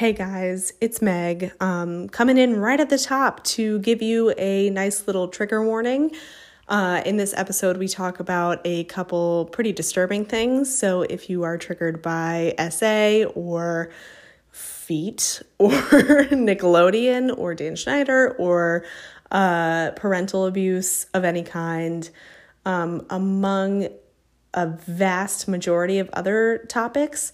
Hey guys, it's Meg. Um, coming in right at the top to give you a nice little trigger warning. Uh, in this episode, we talk about a couple pretty disturbing things. So if you are triggered by SA or feet or Nickelodeon or Dan Schneider or uh, parental abuse of any kind, um, among a vast majority of other topics,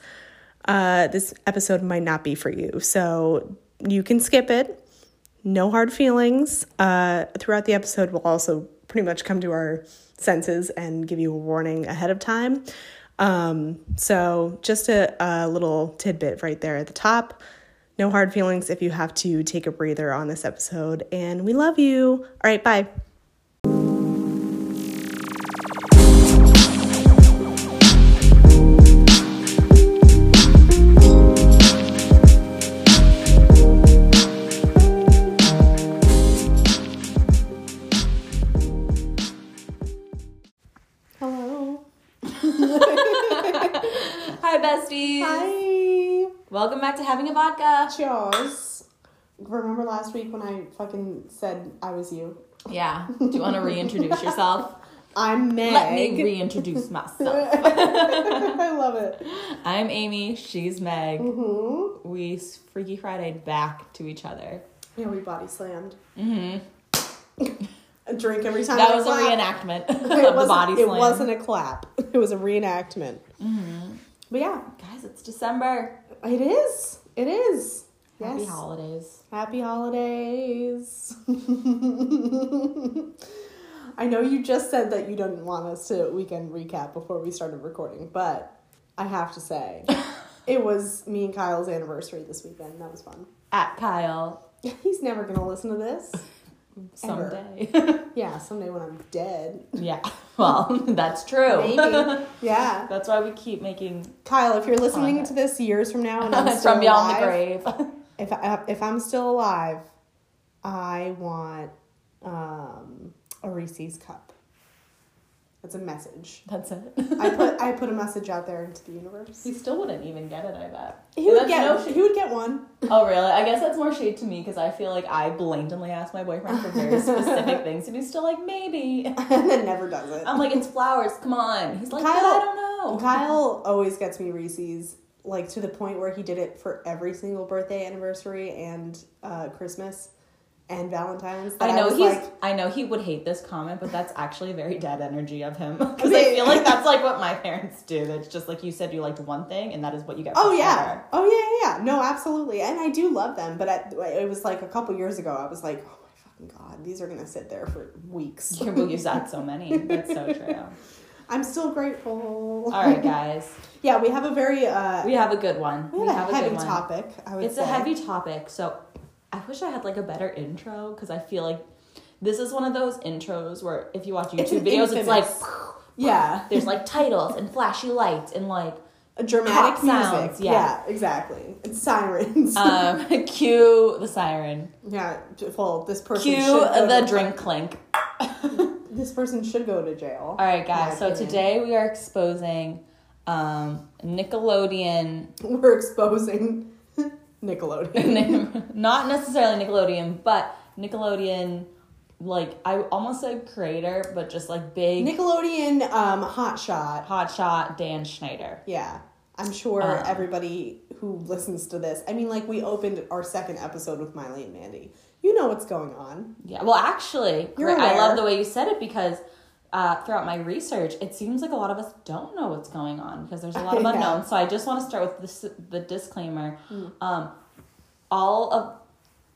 uh, this episode might not be for you. So you can skip it. No hard feelings. Uh, throughout the episode, we'll also pretty much come to our senses and give you a warning ahead of time. Um, so just a, a little tidbit right there at the top. No hard feelings if you have to take a breather on this episode. And we love you. All right, bye. Welcome back to Having a Vodka. Cheers. Remember last week when I fucking said I was you? Yeah. Do you want to reintroduce yourself? I'm Meg. Let me reintroduce myself. I love it. I'm Amy. She's Meg. Mm-hmm. We Freaky Friday back to each other. Yeah, we body slammed. Mm-hmm. A drink every time. That I was a reenactment It of the body It wasn't a clap. It was a reenactment. Mm-hmm. But yeah, Guys, it's December. It is. It is. Happy Yes. holidays. Happy holidays. I know you just said that you didn't want us to weekend recap before we started recording, but I have to say, it was me and Kyle's anniversary this weekend. That was fun. At Kyle He's never going to listen to this. Someday. Yeah, someday when I'm dead. yeah. Well, that's true. Maybe. Yeah. That's why we keep making Kyle, if you're listening to this years from now and I'm still from beyond alive, the grave. if I, if I'm still alive, I want um, a Reese's cup. That's a message. That's it. I put I put a message out there into the universe. He still wouldn't even get it, I bet. He would get no shade- he would get one. Oh, really? I guess that's more shade to me because I feel like I blatantly ask my boyfriend for very specific things, and he's still like, maybe. and then never does it. I'm like, it's flowers. Come on. He's like, Kyle- I don't know. Kyle always gets me Reese's, like to the point where he did it for every single birthday, anniversary, and uh, Christmas, and Valentine's. I know was he's. like, I know he would hate this comment, but that's actually very dead energy of him because I I feel like that's like what my parents do. That's just like you said, you liked one thing, and that is what you get. Oh forever. yeah, oh yeah, yeah, yeah. No, absolutely, and I do love them. But at, it was like a couple years ago. I was like, oh my fucking god, these are gonna sit there for weeks. You will use that so many. That's so true. I'm still grateful. All right, guys, Yeah, we have a very uh, we have a good one. we have, a heavy good one. topic. I would It's say. a heavy topic, so I wish I had like a better intro because I feel like this is one of those intros where if you watch YouTube an videos, it's like Yeah, there's like titles and flashy lights and like a dramatic music. sounds, yeah. yeah. exactly. It's sirens. um, cue the siren, yeah, well, this person cue should go the to- drink clink. This person should go to jail. All right, guys. So opinion. today we are exposing um, Nickelodeon, We're exposing Nickelodeon. not necessarily Nickelodeon, but Nickelodeon. Like I almost said creator, but just like big Nickelodeon um, Hot Shot. hotshot Dan Schneider. Yeah. I'm sure Uh. everybody who listens to this, I mean, like we opened our second episode with Miley and Mandy. You know what's going on. Yeah. Well, actually, You're I aware. love the way you said it because uh, throughout my research, it seems like a lot of us don't know what's going on because there's a lot of Yeah. unknowns. So I just want to start with this, the disclaimer. Mm. Um, all of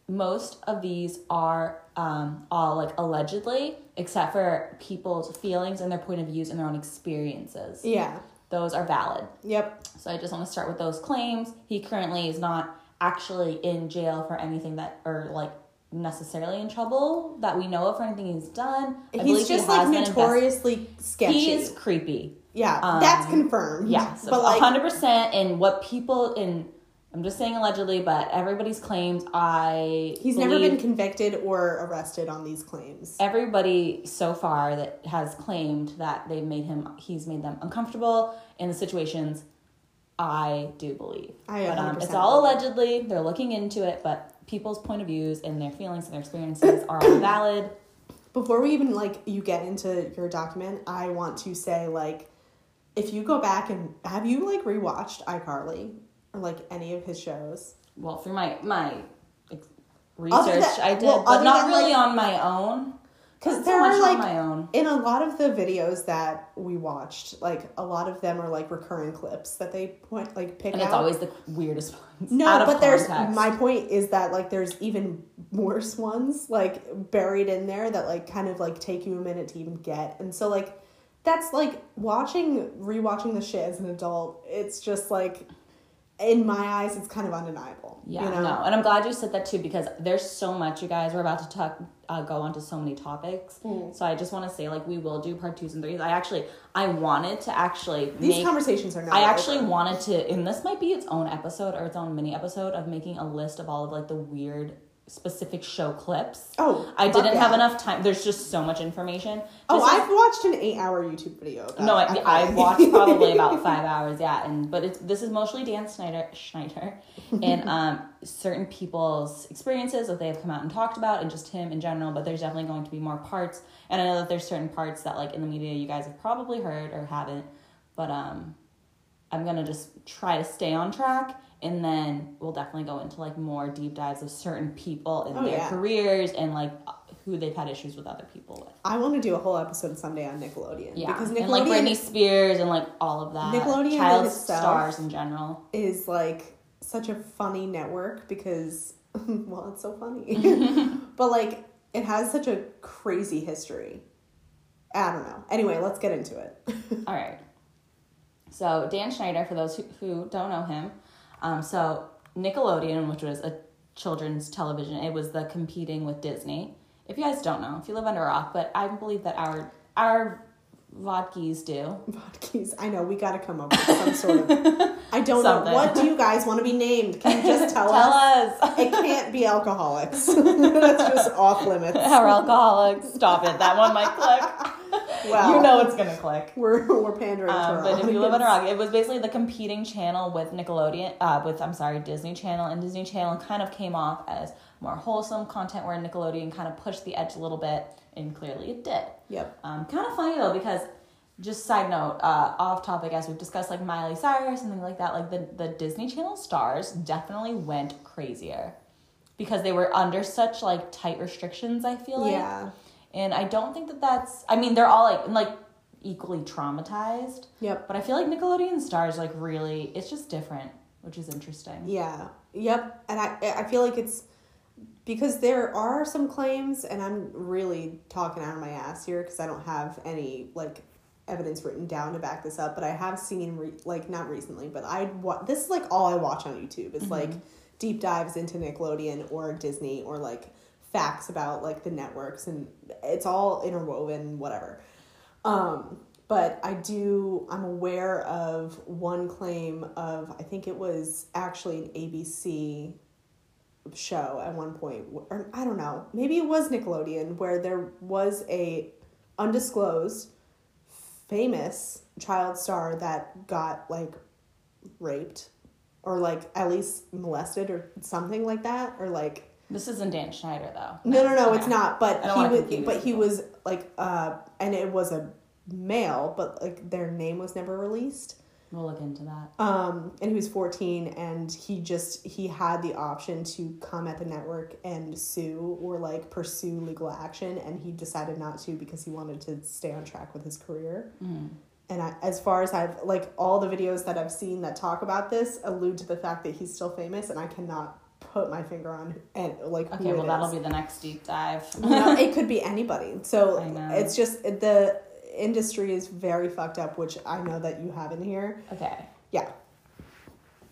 most of these are um, all like allegedly, except for people's feelings and their point of views and their own experiences. Yeah. Those are valid. Yep. So I just want to start with those claims. He currently is not actually in jail for anything that or like necessarily in trouble that we know of for anything he's done. I He's just has like been invest- notoriously sketchy. He is creepy. yeah, um, that's confirmed. Yeah, so but like, hundred percent. And what people in I'm just saying allegedly, but everybody's claims. I he's never been convicted or arrested on these claims. everybody so far that has claimed that they've made him he's made them uncomfortable in the situations I do believe. I but um, 100% it's all allegedly. They're looking into it, but people's point of views and their feelings and their experiences are all valid. Before we even like you get into your document, I want to say like if you go back and have you like rewatched iCarly or like any of his shows? Well, through my my research, than- I did, well, but not than, really like- on my own. Because there are like my own. in a lot of the videos that we watched, like a lot of them are like recurring clips that they point like pick out. And out. it's always the weirdest ones. no, out but there's my point is that like there's even worse ones like buried in there that like kind of like take you a minute to even get, and so like that's like watching rewatching the shit as an adult. It's just like in my eyes, it's kind of undeniable. Yeah, you know? no, and I'm glad you said that too because there's so much, you guys. We're about to talk, uh, go on to so many topics. Mm. So I just want to say, like, we will do part twos and threes. I actually, I wanted to actually These make. conversations are not. I actually over. wanted to, and this might be its own episode or its own mini episode of making a list of all of like the weird specific show clips. Oh, I didn't have enough time. There's just so much information. Oh, I've watched an eight-hour YouTube video. No, I. I watched probably about five hours, yeah, and but it's this is mostly Dan Schneider, Schneider, and um, certain people's experiences that they have come out and talked about, and just him in general. But there's definitely going to be more parts, and I know that there's certain parts that like in the media you guys have probably heard or haven't, but um, I'm gonna just try to stay on track, and then we'll definitely go into like more deep dives of certain people and Oh, their yeah. careers and like who they've had issues with other people with. I want to do a whole episode someday on Nickelodeon. Yeah, because and like Nickelodeon Britney Spears and like all of that. Nickelodeon child in stars in general. is like such a funny network because, well, it's so funny. but like, it has such a crazy history. I don't know. Anyway, let's get into it. All right. So Dan Schneider, for those who, who don't know him, um, so Nickelodeon, which was a children's television, it was the competing with Disney. If you guys don't know, if you live under a rock, but I believe that our our vodkis do. Vodkis. I know we got to come up with some sort of. I don't Something. know. What do you guys want to be named? Can you just tell, us? Tell us? us. It can't be alcoholics. That's just off limits. Our alcoholics. Stop it. That one might click. Well, you know it's gonna click. we're we're pandering to Um, but if you live a rock, it was basically the competing channel with Nickelodeon, uh, with I'm sorry, Disney Channel, and Disney Channel kind of came off as more wholesome content, where Nickelodeon kind of pushed the edge a little bit, and clearly it did. Yep. Um, kind of funny though because just side note, uh, off topic as we've discussed, like Miley Cyrus and things like that. Like the the Disney Channel stars definitely went crazier because they were under such like tight restrictions. I feel like, Yeah. and I don't think that that's. I mean, they're all like like equally traumatized. Yep. But I feel like Nickelodeon stars like really it's just different, which is interesting. Yeah. Yep. And I I feel like it's because there are some claims, and I'm really talking out of my ass here because I don't have any like evidence written down to back this up. But I have seen re- like not recently, but I wa- this is like all I watch on YouTube. It's like deep dives into Nickelodeon or Disney or like facts about like the networks, and it's all interwoven, whatever. Um, but I do, I'm aware of one claim of, I think it was actually an ABC show at one point, or I don't know, maybe it was Nickelodeon, where there was a undisclosed, famous child star that got like raped or like at least molested or something like that, or like This isn't Dan Schneider though. no, no, no, Okay. it's not. But he was, but he was like, uh, and it was a male, but like their name was never released. We'll look into that. Um, and he was fourteen, and he just he had the option to come at the network and sue or like pursue legal action, and he decided not to because he wanted to stay on track with his career. Mm. And I, as far as I've like all the videos that I've seen that talk about this allude to the fact that he's still famous, and I cannot put my finger on and like Okay, well that'll be the next deep dive. You know, it could be anybody. So I know. it's just the industry is very fucked up, which I know that you have in here. okay. Yeah.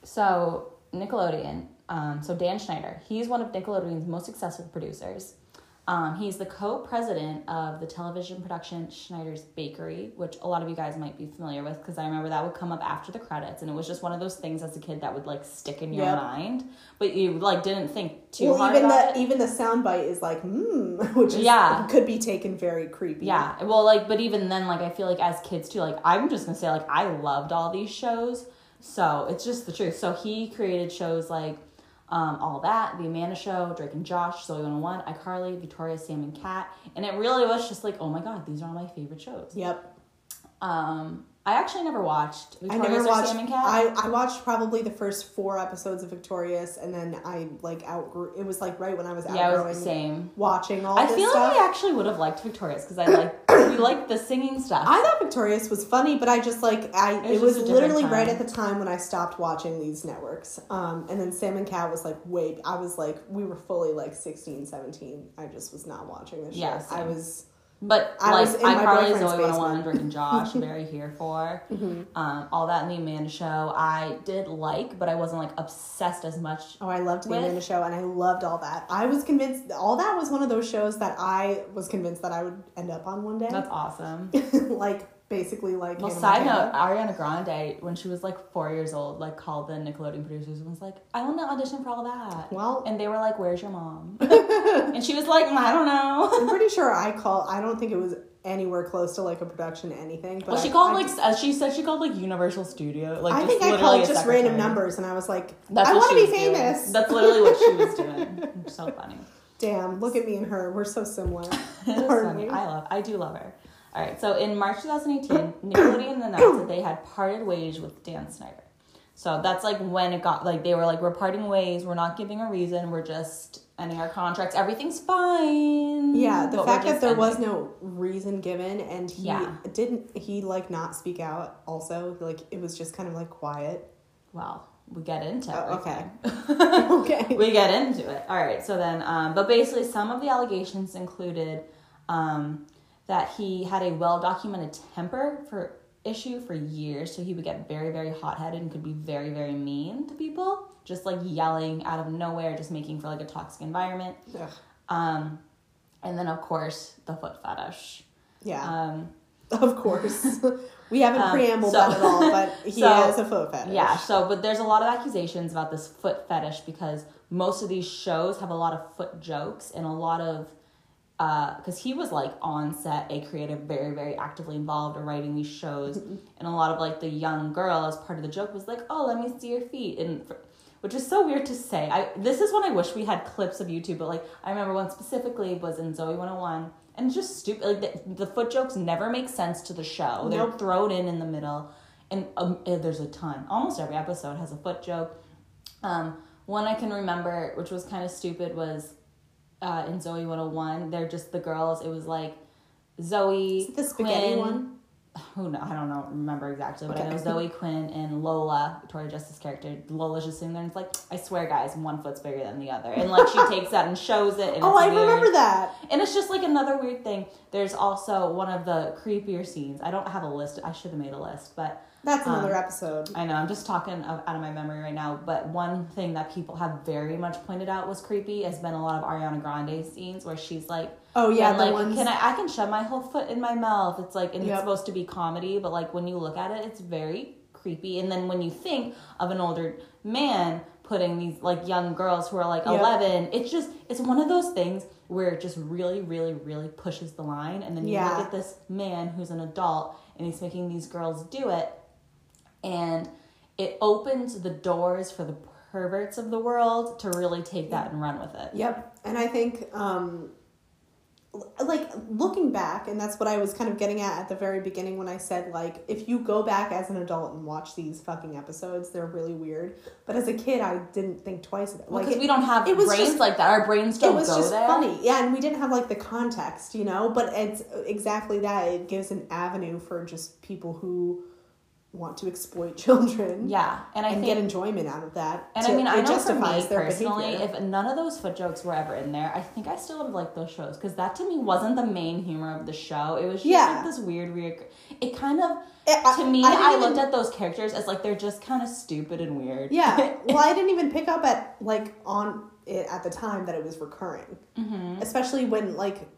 So Nickelodeon. Um, so Dan Schneider, he's one of Nickelodeon's most successful producers. Um, he's the co-president of the television production Schneider's Bakery, which a lot of you guys might be familiar with because I remember that would come up after the credits, and it was just one of those things as a kid that would like stick in your Yep. mind, but you like didn't think too well, hard even about the it. even the soundbite is like, hmm, which is, Yeah. could be taken very creepy. Yeah, well, like, but even then, like, I feel like as kids too, like, I'm just gonna say, like, I loved all these shows, So it's just the truth. So he created shows like um, All That, The Amanda Show, Drake and Josh, Zoey 101, iCarly, Victorious, Sam and Cat. And it really was just like, oh my God, these are all my favorite shows. Yep. Um, I actually never watched I Victorious never or watched. Sam and Cat. I, I watched probably the first four episodes of Victorious, and then I like outgrew. It was like right when I was yeah, outgrowing was the same. watching all I feel stuff. like I actually would have liked Victorious because I like we liked the singing stuff. I thought Victorious was funny, but I just like I It was it was literally right at the time when I stopped watching these networks. Um, and then Sam and Cat was like wait, I was like we were fully like 16, 17. I just was not watching this Yeah. I was But I like I in my iCarly, boyfriend's Zoey 101, basement. Drake and Josh, very here for. Um, all that in the Amanda show, I did like, but I wasn't like obsessed as much. oh I loved the With- Amanda show and I loved all that. I was convinced all that was one of those shows that I was convinced that I would end up on one day. That's awesome. like basically like Well, side note, Ariana Grande, when she was like four years old, like called the Nickelodeon producers and was like, "I want to audition for all that." Well- and they were like, "Where's your mom?" and she was like, "Mm, "I don't know." I'm pretty sure I call. I don't think it was anywhere close to like a production anything. But Well, she called I like as she said she called like Universal Studio. Like I just think I called just secretary. random numbers, and I was like, That's I want to be was doing. famous. That's literally what she was doing. so funny. Damn, look at me and her. We're so similar. It's Pardon funny. I love. I do love her. All right. So in March 2018, Nickelodeon announced that they had parted ways with Dan Schneider. So that's like when it got like they were like we're parting ways. We're not giving a reason. We're just ending our contracts. Everything's fine. Yeah, the fact that there was no reason given, and he Yeah. didn't he like not speak out. Also, like it was just kind of like quiet. Well, we get into Oh, okay. okay. we get into it. All right. So then, um, but basically, some of the allegations included um, that he had a well documented temper for issue for years. So he would get very, very hot headed and could be very, very mean to people, just like yelling out of nowhere, just making for like a toxic environment. Ugh. Um, and then, of course, the foot fetish. Yeah, Um, of course. we haven't um, preambled so- that at all, but he so- has a foot fetish. Yeah, so but there's a lot of accusations about this foot fetish because most of these shows have a lot of foot jokes and a lot of because he was like on set a creative very very actively involved in writing these shows. And a lot of like the young girl as part of the joke was like oh let me see your feet. And for, which is so weird to say. I this is when i wish we had clips of youtube but like i remember one specifically was in zoey 101 and it's just stupid like the, the foot jokes never make sense to the show. They're Nope. thrown in in the middle. And um, eh, there's a ton. Almost every episode has a foot joke. Um, one i can remember which was kind of stupid was uh, in zoey 101 they're just the girls it was like zoey Is it the spaghetti Quinn, one? who know I don't know remember exactly, but I know Zoey Quinn and Lola, Victoria Justice character. Lola's just sitting there and it's like, I swear guys, one foot's bigger than the other. And like she takes that and shows it and Oh, I weird. remember that. And it's just like another weird thing. There's also one of the creepier scenes. I don't have a list. I should have made a list, but That's another Um, episode. I know I'm just talking of, out of my memory right now. But one thing that people have very much pointed out was creepy has been a lot of Ariana Grande scenes where she's like, Oh yeah, like, ones. can I? I can shove my whole foot in my mouth. It's like, and Yep. it's supposed to be comedy, but like when you look at it, it's very creepy. And then when you think of an older man putting these like young girls who are like Yep. eleven, it's just it's one of those things where it just really, really, really pushes the line. And then you Yeah. look at this man who's an adult and he's making these girls do it, and it opens the doors for the perverts of the world to really take that and run with it. Yep. And I think, um, like, looking back, and that's what I was kind of getting at at the very beginning when I said, like, if you go back as an adult and watch these fucking episodes, they're really weird. But as a kid, I didn't think twice about it. Well, Like, because we don't have it was brains just- like that. Our brains don't it was go just there. funny. Yeah, and we didn't have, like, the context, you know? But it's exactly that. It gives an avenue for just people who want to exploit children. Yeah, and I and think, get enjoyment out of that. and to- I mean, I know for me personally, behavior. if none of those foot jokes were ever in there, I think I still would have liked those shows because that to me wasn't the main humor of the show. It was just Yeah. like this weird, weird. It kind of It- I- to me, I I, didn't even- looked at those characters as like they're just kind of stupid and weird. Yeah. well, I didn't even pick up at like on it at the time that it was recurring. Mm-hmm. Especially when like,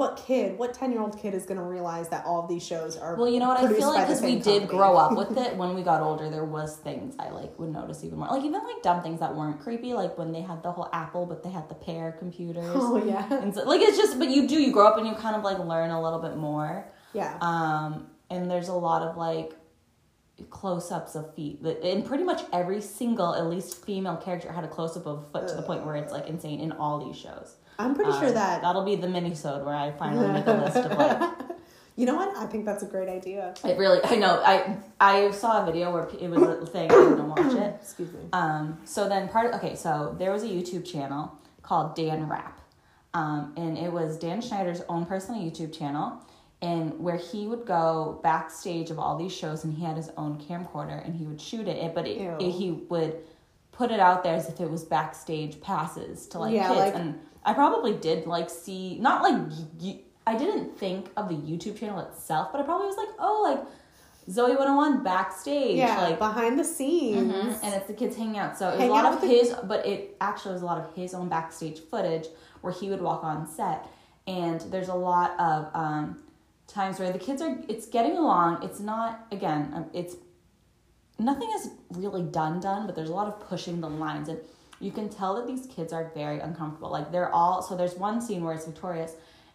what kid, what ten year old kid is going to realize that all of these shows are Well, you know what I feel like because we did company. grow up with it. When we got older, there was things I like would notice even more. Like even like dumb things that weren't creepy, like when they had the whole Apple, but they had the pear computers. Oh yeah, and so, like it's just, but you do you grow up and you kind of like learn a little bit more. yeah. Um, and there's a lot of like close ups of feet. And pretty much every single, at least female character, had a close up of foot to the point where it's like insane in all these shows. I'm pretty sure Um, that. that'll be the mini-sode where I finally make a list of like You know what? I think that's a great idea. it really I know I I saw a video where it was a thing I didn't watch it. Excuse me. Um, so then part of, okay, so there was a YouTube channel called DanWarp. Um, and it was Dan Schneider's own personal YouTube channel and where he would go backstage of all these shows and he had his own camcorder and he would shoot it, but it, it- he would put it out there as if it was backstage passes to like Yeah, kids like- and I probably did like see not like y- I didn't think of the YouTube channel itself, but I probably was like, oh, like Zoey 101 backstage, Yeah, like behind the scenes. Mhm, and it's the kids hanging out. So it was a lot of with the- his, but it actually was a lot of his own backstage footage where he would walk on set. And there's a lot of um, times where the kids are, it's getting along. It's not, again, um, it's nothing is really done, done, but there's a lot of pushing the lines. And you can tell that these kids are very uncomfortable. Like they're all, so there's one scene where it's Victorious.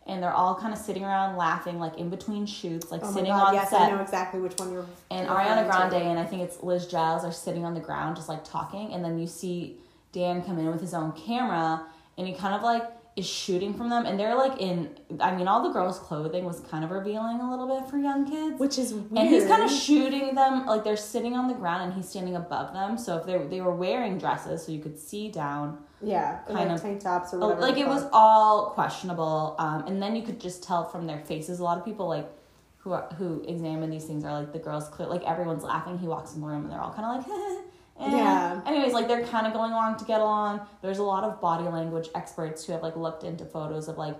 And they're all kind of sitting around laughing, like in between shoots, like Oh sitting god, on yes, set I know exactly which one you're. and referring Ariana to. Grande and I think it's Liz Gillies are sitting on the ground just like talking, and then you see Dan come in with his own camera, and he kind of like is shooting from them, and they're like in. I mean, all the girls' clothing was kind of revealing a little bit for young kids. Which is weird. And he's kind of shooting them like they're sitting on the ground and he's standing above them. So if they they were wearing dresses, so you could see down, yeah, kind like of- tank tops or whatever. like it was all questionable. Um, and then you could just tell from their faces. A lot of people like who are, who examine these things are like the girls. Clear, like everyone's laughing. He walks in the room and they're all kind of like. eh. Yeah. Anyways, like they're kind of going along to get along. There's a lot of body language experts who have like looked into photos of like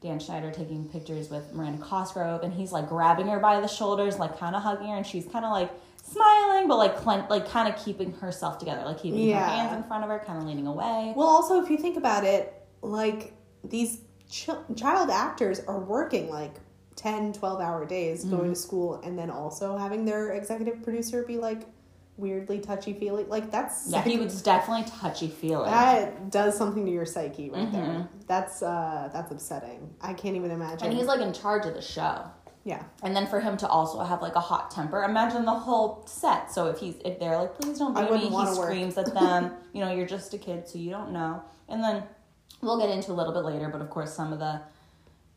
Dan Schneider taking pictures with Miranda Cosgrove, and he's like grabbing her by the shoulders, like kind of hugging her, and she's kind of like smiling, but like clen- like kind of keeping herself together, like keeping Yeah. her hands in front of her, kind of leaning away. Well, also, if you think about it, like these ch- child actors are working like 10, 12 hour days Mm-hmm. going to school and then also having their executive producer be like weirdly touchy feely. Like, that's. Yeah, he was definitely touchy feely. That does something to your psyche right there. Mhm. That's uh that's upsetting. I can't even imagine. And he's like in charge of the show. yeah. And then for him to also have like a hot temper, imagine the whole set. So if he's if they're like, please don't beat me, he wanna work. screams at them. you know, you're just a kid, so you don't know. And then we'll get into a little bit later, but of course some of the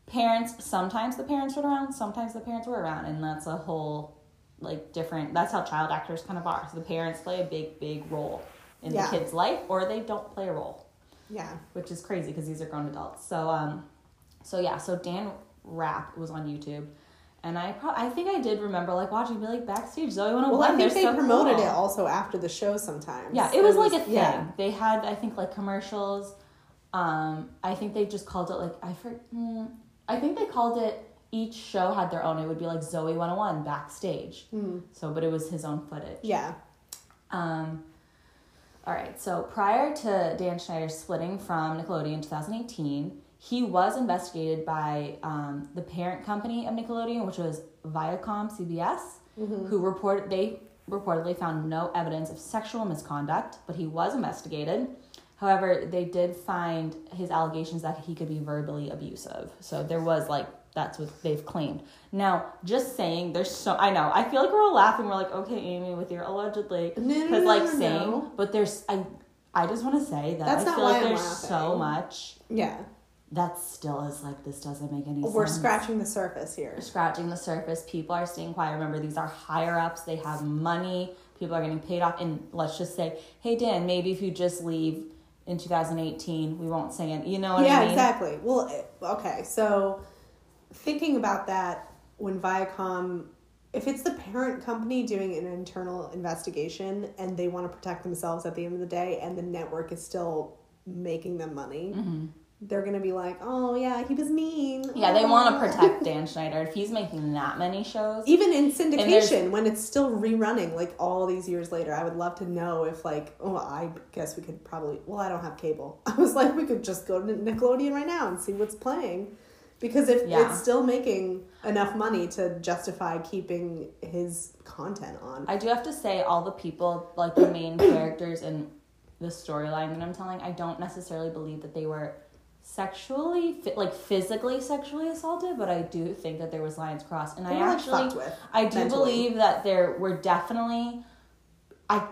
parents sometimes the parents were around, sometimes the parents were around, and that's a whole like different that's how child actors kind of are. So the parents play a big, big role in Yeah. the kid's life or they don't play a role Yeah. which is crazy because these are grown adults. So um, so yeah, so Dan Rap was on YouTube, and I pro- I think I did remember like watching be like backstage Zoey One Hundred Well, I think They're so promoted cool. it also after the show sometimes. Yeah, it was like a thing. Yeah. They had I think like commercials. Um, I think they just called it like I for mm, I think they called it. Each show had their own. It would be like Zoey 101 backstage. Hmm. So, but it was his own footage. Yeah. Um, all right, so prior to Dan Schneider splitting from Nickelodeon in 2018, he was investigated by um, the parent company of Nickelodeon, which was Viacom CBS, who reported they reportedly found no evidence of sexual misconduct, but he was investigated. However, they did find his allegations that he could be verbally abusive. So there was like that's what they've claimed. Now, just saying, there's so I know I feel like we're all laughing. We're like, okay, Amy, with your allegedly, No, no, because no, like no, no. saying, but there's I I just want to say that That's I not feel like I'm there's so much Yeah. that still is like this doesn't make any sense. We're scratching the surface here. scratching the surface. People are staying quiet. Remember, these are higher ups. They have money. People are getting paid off. And let's just say, hey Dan, maybe if you just leave in 2018, we won't say it. You know what yeah, I mean? Yeah, exactly. Well, eh, okay. So thinking about that, when Viacom, if it's the parent company doing an internal investigation and they want to protect themselves at the end of the day, and the network is still making them money, Mm-hmm. they're gonna be like, "Oh yeah, he was mean." Yeah, they want Oh." to protect Dan Schneider. If he's making that many shows, Even in syndication, when it's still rerunning, like all these years later, I would love to know if, like, oh, I guess we could probably. Well, I don't have cable. I was like, we could just go to Nickelodeon right now and see what's playing, because if Yeah. it's still making enough money to justify keeping his content on. I do have to say, all the people, like the main characters in the storyline that I'm telling, I don't necessarily believe that they were sexually like physically sexually assaulted but i do think that there was lines crossed and They i actually with, i do mentally. believe that there were definitely i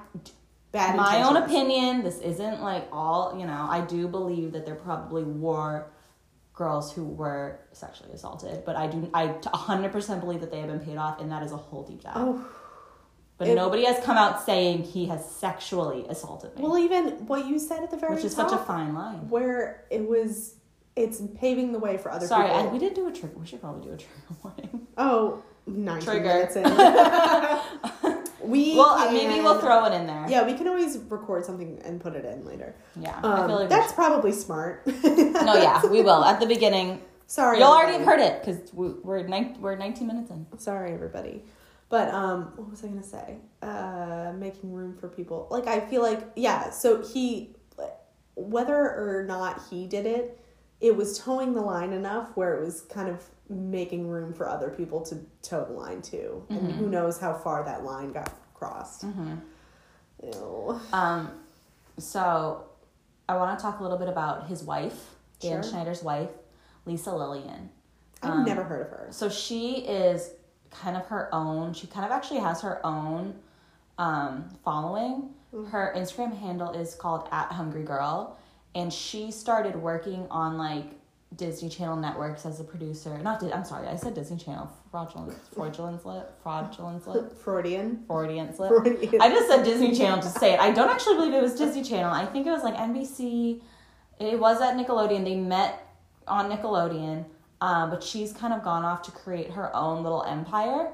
Bad my own opinion this isn't like all you know i do believe that there probably were girls who were sexually assaulted but i do i t- 100% believe that they have been paid off and that is a whole deep dive Oh, but it- nobody has come out saying he has sexually assaulted me well, even what you said at the very which is top, such a fine line where it was, it's paving the way for other sorry people. I, we did do a trigger we should probably do a trigger warning Oh, 19 Trigger. minutes in. we well uh, can, maybe we'll throw it in there Yeah, we can always record something and put it in later. yeah Um, like that's probably smart. no yeah we will at the beginning Sorry, you'll already have heard it because we, we're, nine, we're 19 minutes in Sorry, everybody. But um, what was I gonna say? Uh, making room for people. Like I feel like yeah. So he, whether or not he did it, it was towing the line enough where it was kind of making room for other people to toe the line too. And Mm-hmm. who knows how far that line got crossed. Ew. Um, so I want to talk a little bit about his wife, Dan Sure. Schneider's wife, Lisa Lillien. I've Um, never heard of her. So she is kind of her own. She kind of actually has her own um, following. Her Instagram handle is called at Hungry Girl, and she started working on like Disney Channel networks as a producer. Not Di- I'm sorry, I said Disney Channel. Fraudulent, fraudulent slip, fraudulent slip, Freudian. Freudian slip. Freudian. I just said Disney Channel to say it. I don't actually believe it was Disney Channel. I think it was like NBC. It was at Nickelodeon. They met on Nickelodeon, um, but she's kind of gone off to create her own little empire,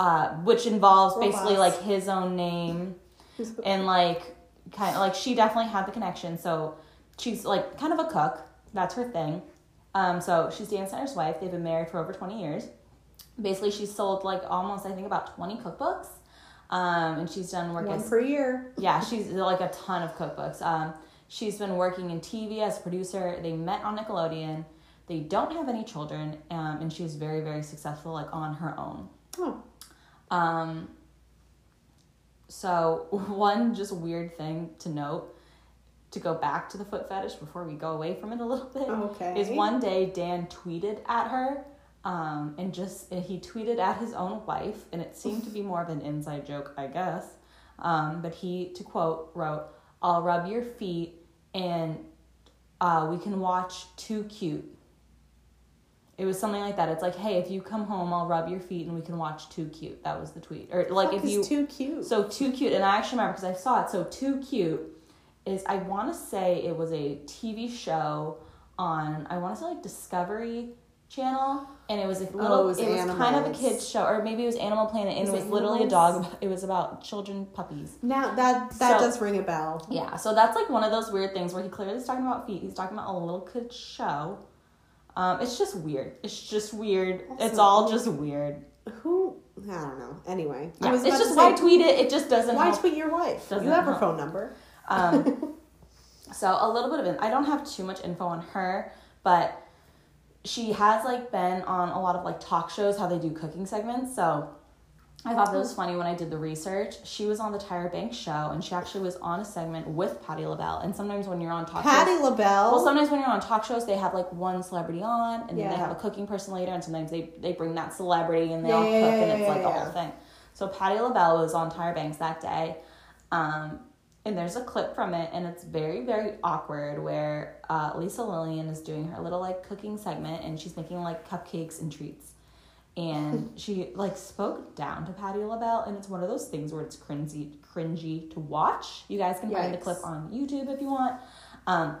uh, which involves basically like his own name and like kind of like she definitely had the connection. So she's like kind of a cook. That's her thing. Um, so she's Dan Schneider's wife. They've been married for over twenty years. Basically, she's sold like almost I think about twenty cookbooks. Um, and she's done work One as per year. yeah, she's like a ton of cookbooks. Um, she's been working in TV as a producer. They met on Nickelodeon. They don't have any children, um, and she's very, very successful, like on her own. Oh, Um, so one just weird thing to note, to go back to the foot fetish before we go away from it a little bit, Okay. is one day Dan tweeted at her, um, and just he tweeted at his own wife, and it seemed to be more of an inside joke, I guess. Um, but he, to quote, wrote, "I'll rub your feet, and uh, we can watch Too Cute." It was something like that. It's like, hey, if you come home, I'll rub your feet, and we can watch Too Cute. That was the tweet, or like if you too cute. so too cute, and I actually remember because I saw it. So too cute is I want to say it was a TV show on I want to say like Discovery Channel, and it was a little. Oh, it was it was kind of a kids show, or maybe it was Animal Planet, and Was it was it literally a dog. It was about children puppies. now that that So- does ring a bell. Yeah, so that's like one of those weird things where he clearly is talking about feet. He's talking about a little kid show. Um, it's just weird. It's just weird. That's it's all just weird. Who? I don't know. Anyway, I Yeah, was it's just to why tweet it. It just doesn't. Why help. tweet your wife? Doesn't you have her phone number. Um, so a little bit of it. I don't have too much info on her, but she has like been on a lot of like talk shows how they do cooking segments. So I thought that was funny when I did the research. She was on the Tyra Banks show, and she actually was on a segment with Patti LaBelle. And sometimes when you're on talk Patti shows, LaBelle. well, sometimes when you're on talk shows, they have like one celebrity on, and then they have a cooking person later, and sometimes they they bring that celebrity and they Yeah, all cook, yeah, and it's yeah, like a yeah. whole thing. So Patti LaBelle was on Tyra Banks that day, um, and there's a clip from it, and it's very very awkward where uh, Lisa Lillien is doing her little like cooking segment, and she's making like cupcakes and treats. And she like spoke down to Patti LaBelle, and it's one of those things where it's cringy, cringy to watch. You guys can find the clip on YouTube if you want. Um,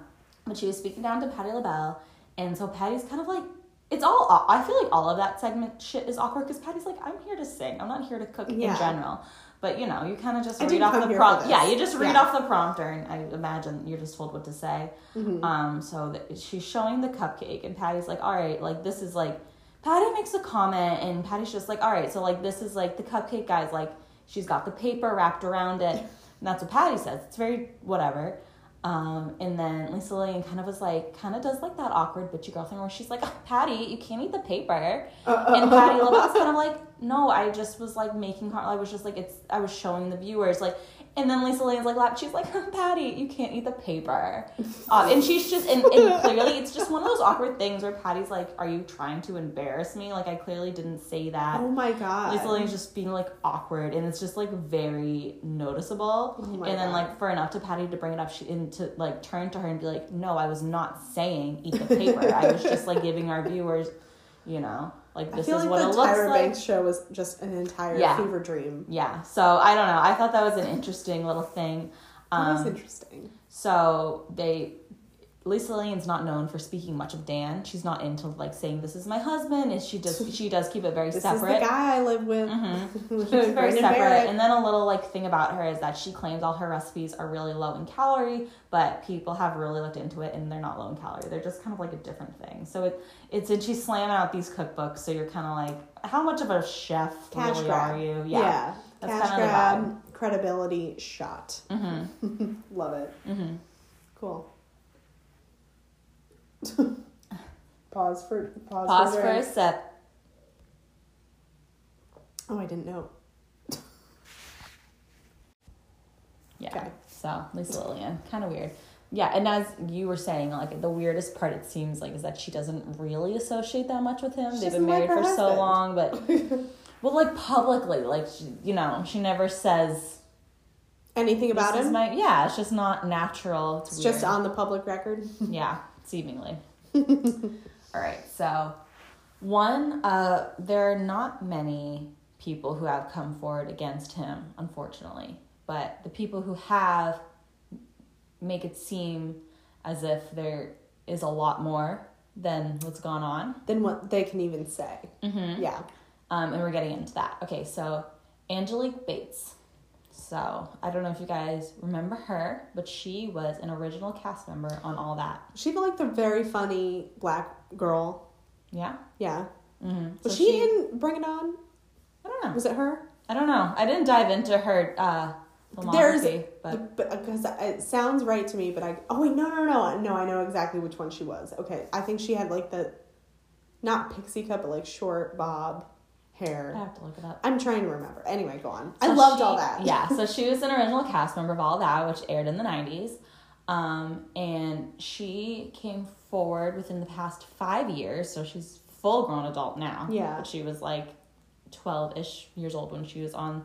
but she was speaking down to Patti LaBelle, and so Patti's kind of like, it's all. I feel like all of that segment shit is awkward because Patti's like, I'm here to sing. I'm not here to cook Yeah. in general. But you know, you kind of just I read off the prompt. Yeah, you just read Yeah. off the prompter, and I imagine you're just told what to say. Mm-hmm. Um, so she's showing the cupcake, and Patti's like, all right, like this is like, Patti makes a comment, and Patti's just like, all right, so like this is like the cupcake guys, like she's got the paper wrapped around it, and that's what Patti says. It's very whatever. Um, and then Lisa Lillien kind of was like, kind of does like that awkward bitchy girl thing where she's like, "Oh, Patti, you can't eat the paper. And Patti LaBelle's kind of like, no, I just was like making. I was just like, it's. I was showing the viewers like, And then Lisa Lane's like, laugh- she's like, Patti, you can't eat the paper. Um, and she's just, and, and clearly it's just one of those awkward things where Patti's like, are you trying to embarrass me? Like, I clearly didn't say that. Oh my god. Lisa Lane's just being like awkward, and it's just like very noticeable. Oh and then God. like for enough to Patti to bring it up, she and to like turn to her and be like, "No, I was not saying eat the paper. I was just like giving our viewers, you know, like I this feel is like what the it looks Tyra like." Banks show was just an entire Yeah. fever dream. Yeah. So I don't know. I thought that was an interesting little thing. That was Um, interesting. so they Lisa Lane's not known for speaking much of Dan. She's not into like saying this is my husband. and she does she does keep it very This separate. is the guy I live with. Mm-hmm. She's Brandon very separate. Barrett. And then a little like thing about her is that she claims all her recipes are really low in calorie, but people have really looked into it and they're not low in calorie. They're just kind of like a different thing. So it it's and she's slamming out these cookbooks, so you're kind of like, how much of a chef Cash really grab. are you? Yeah. That's Cash grab, credibility shot. Mm-hmm. Love it. Mm-hmm. Cool. pause for pause, Pause for, for a sip. Oh, I didn't know. Yeah. Okay. So Lisa Lillien, kind of weird. Yeah, and as you were saying, like the weirdest part it seems like is that she doesn't really associate that much with him. She They've been doesn't like married for her so long, but well, like publicly, like she, you know, she never says Anything about him? my yeah. It's just not natural. It's, it's just on the public record. yeah, seemingly. All right, so one, uh, there are not many people who have come forward against him, unfortunately, but the people who have make it seem as if there is a lot more than what's gone on. Than what they can even say. Mm-hmm. Yeah. Um, and we're getting into that. Okay, so Angelique Bates. So I don't know if you guys remember her, but she was an original cast member on all that. She felt like the very funny black girl. Yeah. Yeah. Mm-hmm. Was she, in Bring It On? I don't know. Was it her? I don't know. I didn't dive into her uh, There's- but Because it sounds right to me, but I oh wait no no no no I know exactly which one she was. Okay, I think she had like the, not pixie cut but like short bob I hair. have to look it up. I'm trying to remember. Anyway, go on. I loved she- all that. Yeah, so she was an original cast member of all that, which aired in the 90s. Um, and she came forward within the past five years, so she's full grown adult now. Yeah. But she was like 12 ish years old when she was on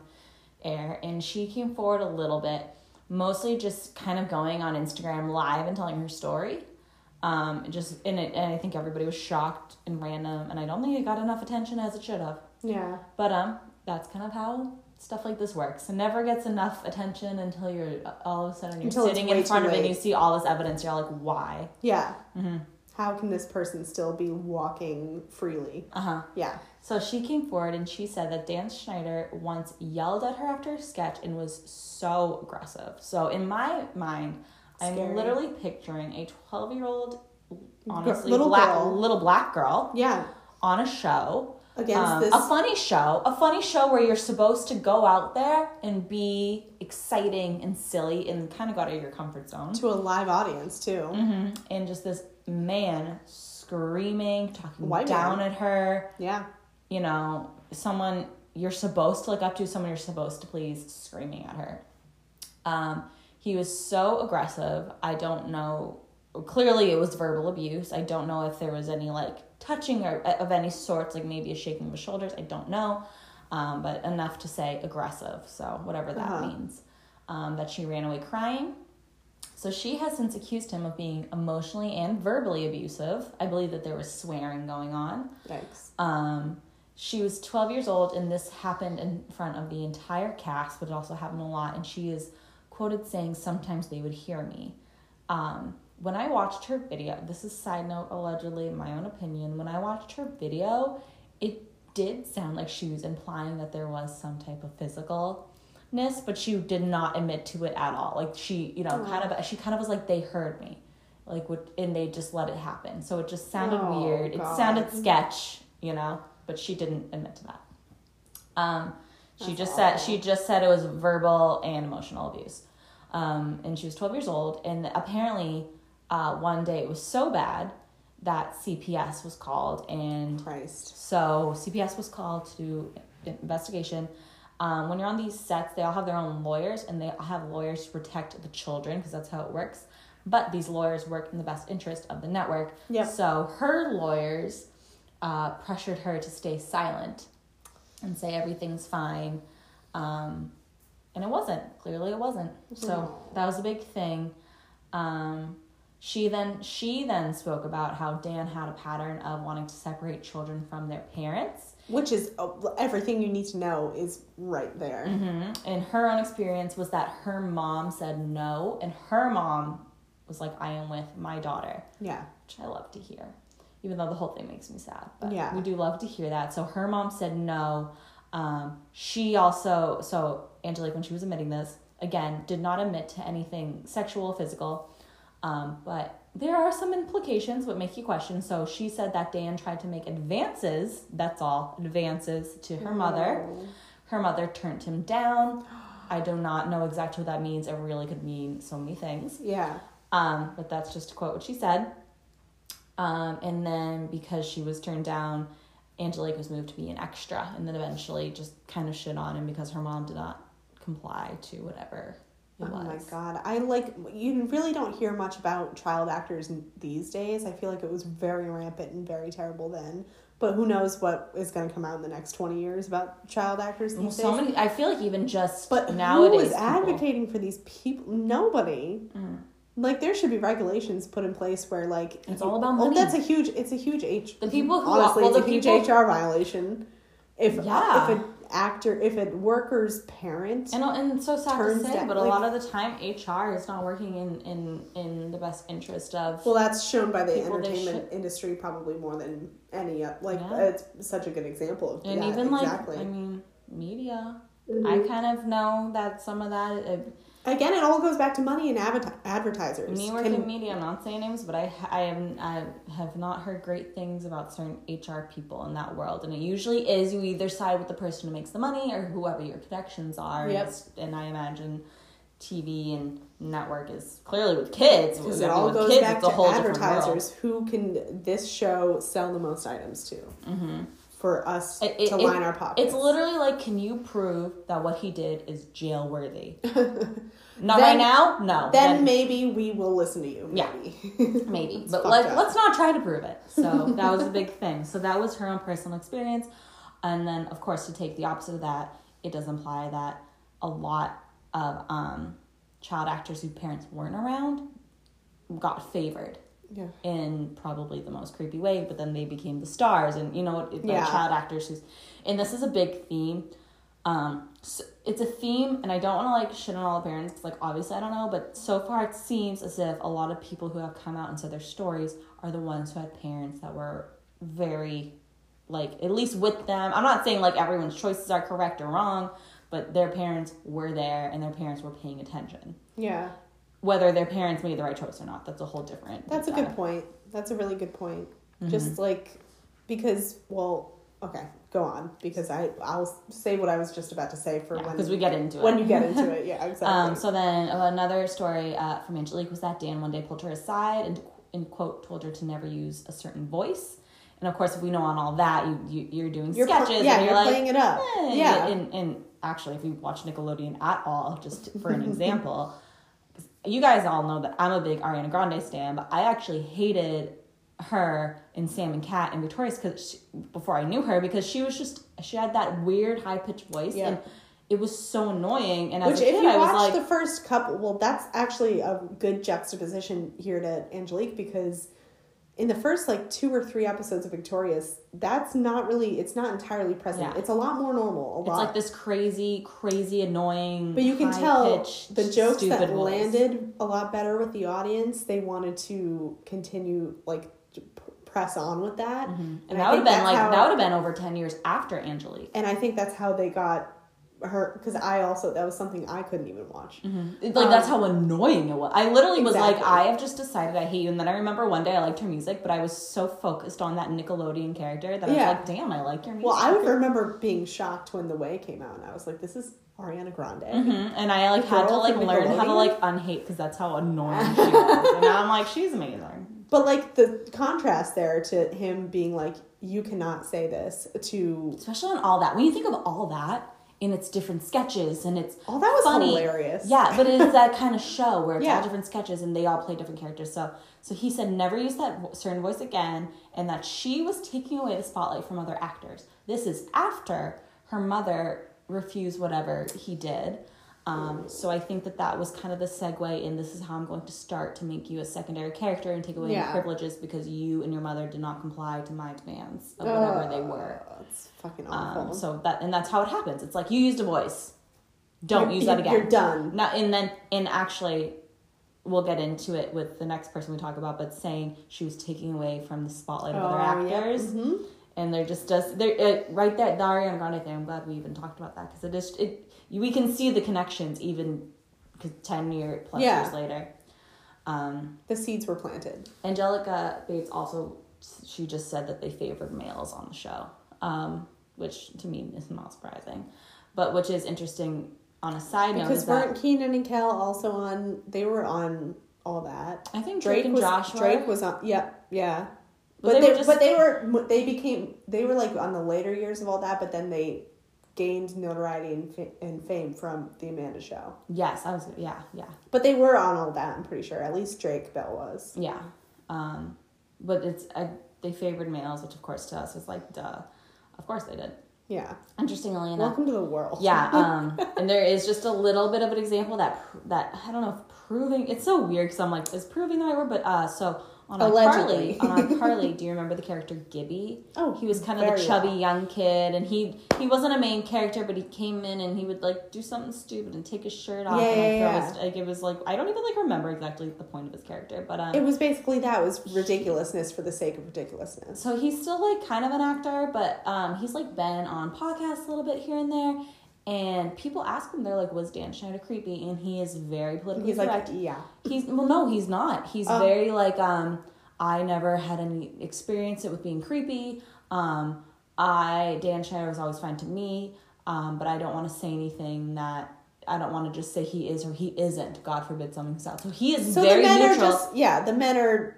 air. And she came forward a little bit, mostly just kind of going on Instagram live and telling her story. Um, just and, it, and I think everybody was shocked and random, and I don't think it got enough attention as it should have. Yeah. But um, that's kind of how stuff like this works. It never gets enough attention until you're all of a sudden you're Until sitting in front of it and you see all this evidence. You're like, why? Yeah. Mm-hmm. How can this person still be walking freely? Uh huh. Yeah. So she came forward and she said that Dan Schneider once yelled at her after a sketch and was so aggressive. So in my mind, Scary. I'm literally picturing a 12 year old, honestly, little black, girl. little black girl Yeah. on a show. Against Um, this a funny show, a funny show where you're supposed to go out there and be exciting and silly and kind of go out of your comfort zone. to a live audience too. hmm And just this man screaming, talking White down man. at her, Yeah. you know, someone you're supposed to look up to, someone you're supposed to please, screaming at her. Um, he was so aggressive. I don't know. Clearly, it was verbal abuse. I don't know if there was any like touching or of any sorts, like maybe a shaking of the shoulders. I don't know, um, but enough to say aggressive. So whatever that Uh-huh. means. Um, that she ran away crying. So she has since accused him of being emotionally and verbally abusive. I believe that there was swearing going on. Yikes. Um, she was 12 years old, and this happened in front of the entire cast, but it also happened a lot. And she is quoted saying, Sometimes they would hear me. Um, when I watched her video, this is side note, allegedly, my own opinion. When I watched her video, it did sound like she was implying that there was some type of physicalness, but she did not admit to it at all. Like she, you know, kind of, she kind of was like, they heard me, like, and they just let it happen. So it just sounded Oh, weird. It sounded sketch, you know, but she didn't admit to that. Um, she That's just said she just said it was verbal and emotional abuse. Um, and she was 12 years old, and apparently, uh, one day it was so bad that CPS was called, and Christ. so CPS was called to investigation. Um, when you're on these sets, they all have their own lawyers and they have lawyers to protect the children because that's how it works. But these lawyers work in the best interest of the network. Yep. So her lawyers uh, pressured her to stay silent and say everything's fine. Um, and it wasn't. Clearly, it wasn't. So that was a big thing. Um, she then she then spoke about how Dan had a pattern of wanting to separate children from their parents. Which is uh, everything you need to know is right there. Mm-hmm. And her own experience was that her mom said no, and her mom was like, "I am with my daughter," Yeah. which I love to hear, even though the whole thing makes me sad. But Yeah. we do love to hear that. So her mom said no. Um, she also so Angelique when she was admitting this again did not admit to anything sexual, physical, um, but there are some implications what make you question. So she said that Dan tried to make advances. That's all advances to her mother. Her mother turned him down. I do not know exactly what that means. It really could mean so many things. Yeah. Um, but that's just to quote what she said. Um, and then because she was turned down, Angelique was moved to be an extra, and then eventually just kind of shit on him because her mom did not comply to whatever it Oh was. my god. I like you really don't hear much about child actors these days. I feel like it was very rampant and very terrible then. But who knows what is going to come out in the next 20 years about child actors these Well, days. so many. I feel like even just but nowadays, who is people- advocating for these people? Nobody. Mm. Like there should be regulations put in place where like It's all about money. that's a huge. It's a huge H. The people who- honestly, well, it's a the huge people- HR violation. If Yeah. if an actor, if a worker's parent, And, and so sad to say, down- but a like- lot of the time, HR is not working in in in the best interest of. well, that's shown by the People they entertainment industry probably more than any. Like Yeah. it's such a good example of and that. even exactly. like, I mean, media. Mm-hmm. I kind of know that some of that. Uh, Again, it all goes back to money and adver- advertisers. me work Can- in media. I'm not saying names, but I I am I have not heard great things about certain HR people in that world, and it usually is you either side with the person who makes the money or whoever your connections are. Yep. And, and I imagine. TV and network is clearly with kids. Because it all goes kids, back to whole different world. advertisers. Who can this show sell the most items to Mm-hmm. For us It- to it- line our pockets? It's literally like, can you prove that what he did is jail worthy? Not Then- right now, no. then maybe we will listen to you. Yeah. Maybe. maybe, but let, up. let's not try to prove it. So that was a big thing. So that was her own personal experience, and then of course to take the opposite of that, it does imply that a lot of um, child actors whose parents weren't around got favored yeah. in probably the most creepy way, but then they became the stars, and you know, the Yeah. child actors who's, and this is a big theme. Um, so it's a theme, and I don't want to like shit on all the parents. Like, obviously, I don't know, but so far it seems as if a lot of people who have come out and said their stories are the ones who had parents that were very, like, at least with them. I'm not saying like everyone's choices are correct or wrong, but their parents were there and their parents were paying attention. Yeah. Whether their parents made the right choice or not, that's a whole different. That's a uh, good point. That's a really good point. Mm-hmm. Just like because well, okay, go on because I I'll say what I was just about to say for when because we get into it. when you get into it. Yeah, exactly. Um, so then uh, another story uh, from Angelique was that Dan one day pulled her aside and, and quote told her to never use a certain voice. And of course, if we know on all that, you, you you're doing you're pl- sketches yeah, and you're, you're, like, playing it up. eh, yeah. And, and actually, if you watch Nickelodeon at all, just for an example, you guys all know that I'm a big Ariana Grande stan, but I actually hated her in Sam and Cat and Victorious because before I knew her because she was just she had that weird high pitched voice Yeah. and it was so annoying. And Which, a if you I watch like, the first couple, well, that's actually a good juxtaposition here to Angelique because in the first like two or three episodes of Victorious, that's not really, it's not entirely present. Yeah. It's a lot more normal. A It's lot. like this crazy, crazy, annoying. But you can tell the jokes that voice. landed a lot better with the audience. They wanted to continue like press on with that, mm-hmm. And, I that would have been like how- that would have been over ten years after Angelique. and I think that's how they got her. Because I also that was something I couldn't even watch. It's like that's how annoying it was. I literally was like, Um, I have just decided I hate you. And then I remember one day I liked her music, but I was so focused on that Nickelodeon character that I Yeah. was like, damn, I like your music. Well, I would remember being shocked when The Way came out, and I was like, "This is Ariana Grande." Mhm. And I like had to like learn how to like unhate because that's how annoying she was. And now I'm like, she's amazing. But like the contrast there to him being like, "You cannot say this," to Especially on all that. When you think of all that, and it's different sketches and it's Oh, that was funny. hilarious. Yeah, but it is that kind of show where it's Yeah. all different sketches and they all play different characters. So so he said never use that certain voice again, and that she was taking away the spotlight from other actors. This is after her mother refused whatever he did. Um, so I think that that was kind of the segue in this is how I'm going to start to make you a secondary character and take away Yeah. your privileges because you and your mother did not comply to my demands of whatever they were. It's fucking awful. Um, so that and that's how it happens. It's like you used a voice, don't You're- use that again. You're done. Now and then and actually, we'll get into it with the next person we talk about. But saying she was taking away from the spotlight of other Oh, yeah. actors, Mhm. And they're just does there it, right there the Ariana Grande thing. I'm glad we even talked about that because it is it we can see the connections even ten year plus Yeah. years later. Um, The seeds were planted. Angelique Bates also she just said that they favored males on the show, um, which to me is not surprising, but which is interesting on a side note Because is that weren't Kenan and Kel also on? They were on all that. I think Drake, and was, Josh. Drake was on. Yep, yeah. But But, they they, were just- but they were they became they were like on the later years of all that. But then they gained notoriety and, fa- and fame from the Amanda Show. yes, I was yeah yeah But they were on all that. I'm pretty sure. At least Drake Bell was. yeah, um, but it's uh, they favored males, which of course to us is like duh, of course they did. Yeah. Interestingly enough, Welcome to the world. Yeah, um, and there is just a little bit of an example that that I don't know if proving it's so weird because I'm like is proving the right word, but uh, so on Allegedly. on iCarly, do you remember the character Gibby? Oh, He was kind of the chubby well. young kid, and he he wasn't a main character, but he came in and he would like do something stupid and take his shirt off, Yeah, and yeah, yeah. his, like it was like I don't even like remember exactly the point of his character, but um, It was basically that. It was ridiculousness for the sake of ridiculousness. so he's still like kind of an actor, but um, he's like been on podcasts a little bit here and there. And people ask him, they're like, "Was Dan Schneider creepy?" And he is very politically He's like, yeah. He's well, no, he's not. He's Oh. very like, um, I never had any experience it with being creepy. Um, I Dan Schneider was always fine to me, um, but I don't want to say anything that I don't want to just say he is or he isn't. God forbid something's out. So he is So very the men neutral. are just yeah. The men are